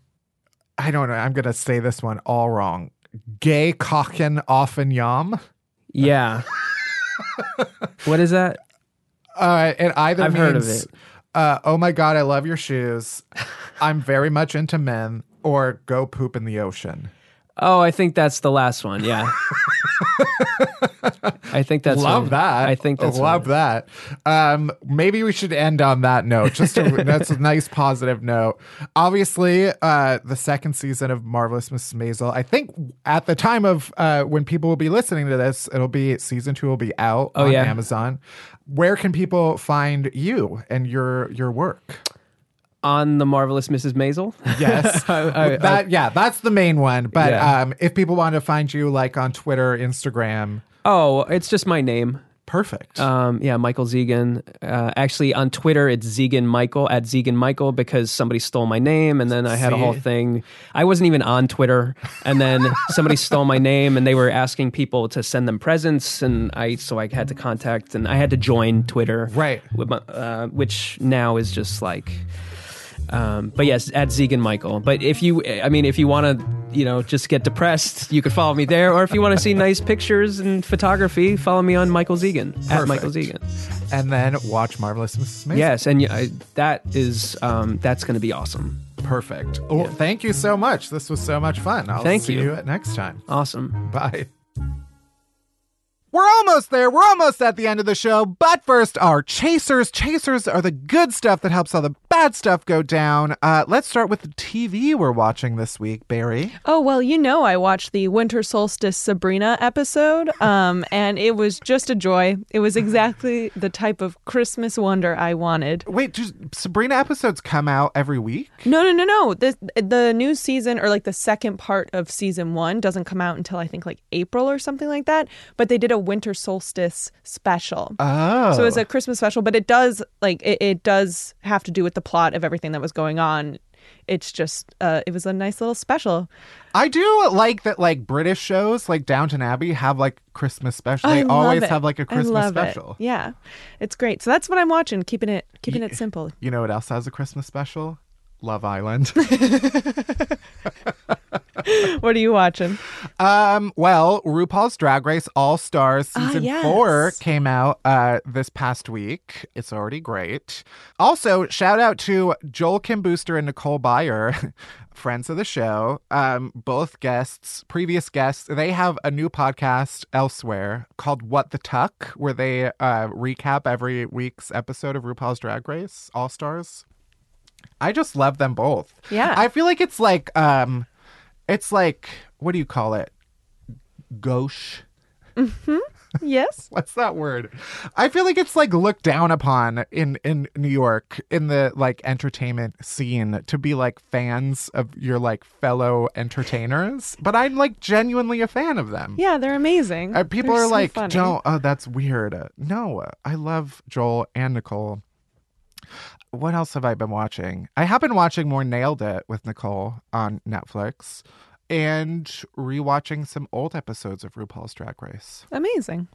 Speaker 1: I don't know. I'm gonna say this one all wrong. Gay kochen offen yam.
Speaker 3: Yeah. what is that?
Speaker 1: Uh, it either
Speaker 3: I've
Speaker 1: means,
Speaker 3: heard of it.
Speaker 1: Uh, oh my god, I love your shoes. I'm very much into men, or go poop in the ocean.
Speaker 3: Oh, I think that's the last one. Yeah. I think that's
Speaker 1: love
Speaker 3: what-
Speaker 1: that.
Speaker 3: I think that's
Speaker 1: love that. Um, maybe we should end on that note. Just a, that's a nice positive note. Obviously, uh, the second season of Marvelous Mrs. Maisel. I think at the time of uh, when people will be listening to this, it'll be season two will be out
Speaker 3: Oh,
Speaker 1: on
Speaker 3: yeah.
Speaker 1: Amazon. Where can people find you and your your work?
Speaker 3: On the marvelous Mrs. Maisel.
Speaker 1: Yes.
Speaker 3: I-
Speaker 1: that yeah, that's the main one. But
Speaker 3: Yeah.
Speaker 1: um, if people want to find you like on Twitter, Instagram,
Speaker 3: Oh, it's just my name.
Speaker 1: perfect.
Speaker 3: Um, yeah, Michael Zegen. Uh, actually, on Twitter, it's Zegen Michael at Zegen Michael because somebody stole my name, and then I had a whole thing. I wasn't even on Twitter, and then somebody stole my name, and they were asking people to send them presents, and I so I had to contact, and I had to join Twitter,
Speaker 1: Right.
Speaker 3: With my, uh, which now is just like. Um, but yes, at Zegen Michael. But if you, I mean, if you want to, you know, just get depressed, you could follow me there. Or if you want to see nice pictures and photography, follow me on Michael Zegen at Michael Zegen.
Speaker 1: and then watch Marvelous Mrs. Maisel.
Speaker 3: Yes, and yeah, I, that is um, that's going to be awesome.
Speaker 1: Perfect. Well, thank you so much. This was so much fun. I'll
Speaker 3: Thank
Speaker 1: see
Speaker 3: you.
Speaker 1: you. next time.
Speaker 3: Awesome.
Speaker 1: Bye. We're almost there. We're almost at the end of the show. But first, our chasers. Chasers are the good stuff that helps all the bad stuff go down. Uh, let's start with the TV we're watching this week, Barry.
Speaker 2: Oh, well, you know, I watched the Winter Solstice Sabrina episode, um, and it was just a joy. It was exactly the type of Christmas wonder I wanted.
Speaker 1: Wait, do Sabrina episodes come out every week?
Speaker 2: No, no, no, no. The, the new season, or like the second part of season one, doesn't come out until I think like April or something like that. But they did a Winter Solstice special.
Speaker 1: Oh.
Speaker 2: So it's a Christmas special, but it does like it, it does have to do with the plot of everything that was going on. It's just uh, it was a nice little special.
Speaker 1: I do like that, like British shows like Downton Abbey have like Christmas special. They
Speaker 2: I love
Speaker 1: always
Speaker 2: it.
Speaker 1: have like a Christmas
Speaker 2: love it.
Speaker 1: special.
Speaker 2: Yeah, it's great. So that's what I'm watching. Keeping it keeping it simple.
Speaker 1: You know what else has a Christmas special? Love Island.
Speaker 2: What are you watching?
Speaker 1: um, well, RuPaul's Drag Race All Stars
Speaker 2: Ah,
Speaker 1: season
Speaker 2: yes.
Speaker 1: four came out uh, this past week. It's already great. Also, shout out to Joel Kim Booster and Nicole Byer, friends of the show. Um, both guests, previous guests, they have a new podcast elsewhere called What the Tuck, where they uh, recap every week's episode of RuPaul's Drag Race All Stars. I just love them both.
Speaker 2: Yeah.
Speaker 1: I feel like it's like um it's like what do you call it? Gauche.
Speaker 2: Yes.
Speaker 1: What's that word? I feel like it's like looked down upon in in New York in the like entertainment scene to be like fans of your like fellow entertainers, but I'm like genuinely a fan of them.
Speaker 2: Yeah, they're amazing.
Speaker 1: Uh, people
Speaker 2: They're
Speaker 1: are
Speaker 2: so
Speaker 1: like,
Speaker 2: funny.
Speaker 1: "Don't, oh, that's weird." Uh, No, I love Joel and Nicole. What else have I been watching? I have been watching more Nailed It with Nicole on Netflix and rewatching some old episodes of RuPaul's Drag Race.
Speaker 2: Amazing.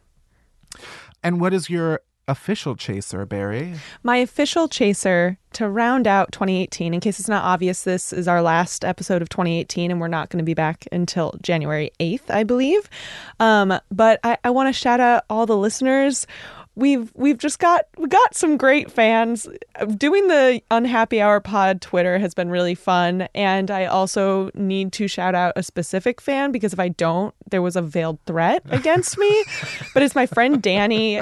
Speaker 1: And what is your official chaser, Barry?
Speaker 2: My official chaser to round out 2018, in case it's not obvious, this is our last episode of 2018, and we're not going to be back until January 8th, I believe. Um, but I, I want to shout out all the listeners. We've we've just got we got some great fans. Doing the Unhappy Hour Pod Twitter has been really fun, and I also need to shout out a specific fan because if I don't, there was a veiled threat against me. but it's my friend Danny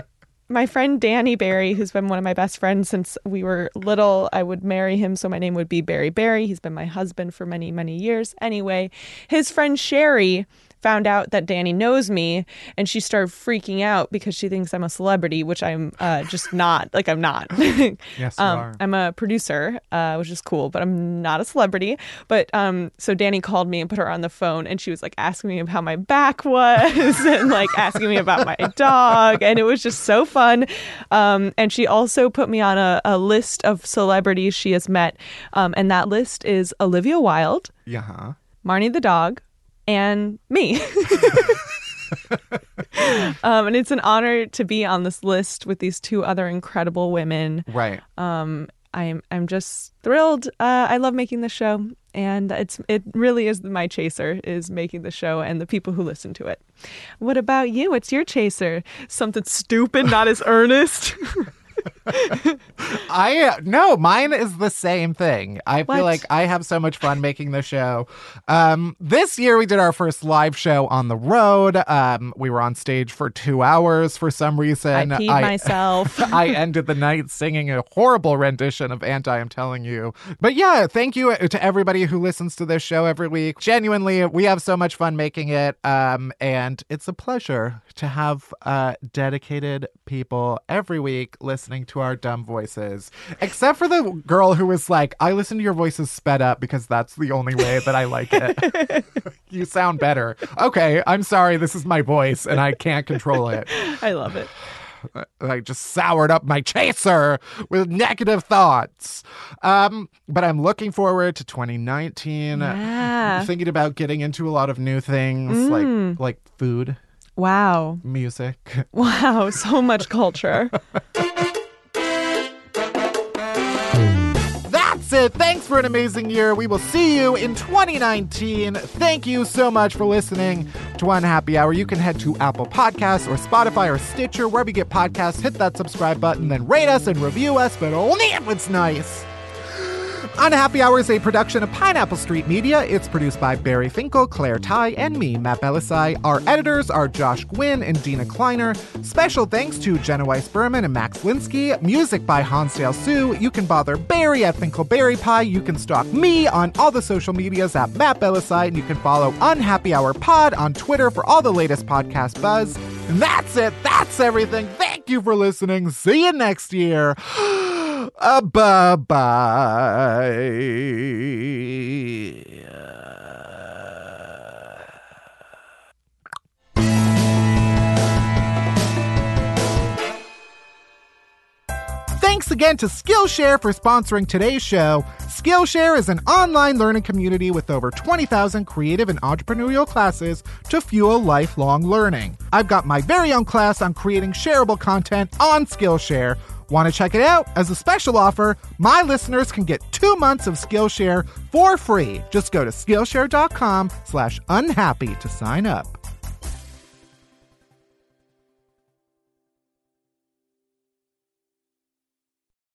Speaker 2: my friend Danny Barry, who's been one of my best friends since we were little, I would marry him, so my name would be Barry Barry. He's been my husband for many, many years. Anyway, his friend Sherry found out that Danny knows me and she started freaking out because she thinks I'm a celebrity, which I'm uh, just not. Like, I'm not.
Speaker 1: Yes, you
Speaker 2: um,
Speaker 1: are.
Speaker 2: I'm a producer, uh, which is cool, but I'm not a celebrity. But um, so Danny called me and put her on the phone, and she was like asking me how my back was and like asking me about my dog, and it was just so fun. Um, and she also put me on a, a list of celebrities she has met, um, and that list is Olivia Wilde,
Speaker 1: Yeah.
Speaker 2: Marnie the dog, and me. um, and it's an honor to be on this list with these two other incredible women.
Speaker 1: Right.
Speaker 2: Um, I'm I'm just thrilled. Uh, I love making the show, and it's it really is my chaser is making the show and the people who listen to it. What about you? What's your chaser? Something stupid, not as earnest.
Speaker 1: I no, mine is the same thing. I
Speaker 2: What?
Speaker 1: feel like I have so much fun making the show. Um, this year we did our first live show on the road. Um, we were on stage for two hours for some reason.
Speaker 2: I peed myself.
Speaker 1: I ended the night singing a horrible rendition of And I'm Telling You. But yeah, thank you to everybody who listens to this show every week. Genuinely, we have so much fun making it. Um, and it's a pleasure to have uh, dedicated people every week listening to our dumb voices. Except for the girl who was like, I listen to your voices sped up because that's the only way that I like it. you sound better. Okay, I'm sorry. This is my voice and I can't control it.
Speaker 2: I love it.
Speaker 1: I just soured up my chaser with negative thoughts. Um, but I'm looking forward to 2019.
Speaker 2: Yeah.
Speaker 1: Thinking about getting into a lot of new things like like food,
Speaker 2: Wow.
Speaker 1: music.
Speaker 2: Wow. So much culture.
Speaker 1: it. Thanks for an amazing year. We will see you in 2019. Thank you so much for listening to Unhappy Hour. You can head to Apple Podcasts or Spotify or Stitcher, wherever you get podcasts. Hit that subscribe button, then rate us and review us, but only if it's nice. Unhappy Hour is a production of Pineapple Street Media. It's produced by Barry Finkel, Claire Ty, and me, Matt Bellassai. Our editors are Josh Gwynn and Dina Kleiner. Special thanks to Jenna Weiss Berman and Max Linsky. Music by Hansdale Hsu. You can bother Barry at Finkelberry Pie. You can stalk me on all the social medias at Matt Bellassai, and you can follow Unhappy Hour Pod on Twitter for all the latest podcast buzz. And that's it. That's everything. Thank you for listening. See you next year. Uh, bye bye. Thanks again to Skillshare for sponsoring today's show. Skillshare is an online learning community with over 20,000 creative and entrepreneurial classes to fuel lifelong learning. I've got my very own class on creating shareable content on Skillshare. Want to check it out? As a special offer, my listeners can get two months of Skillshare for free. Just go to Skillshare.com slash unhappy to sign up.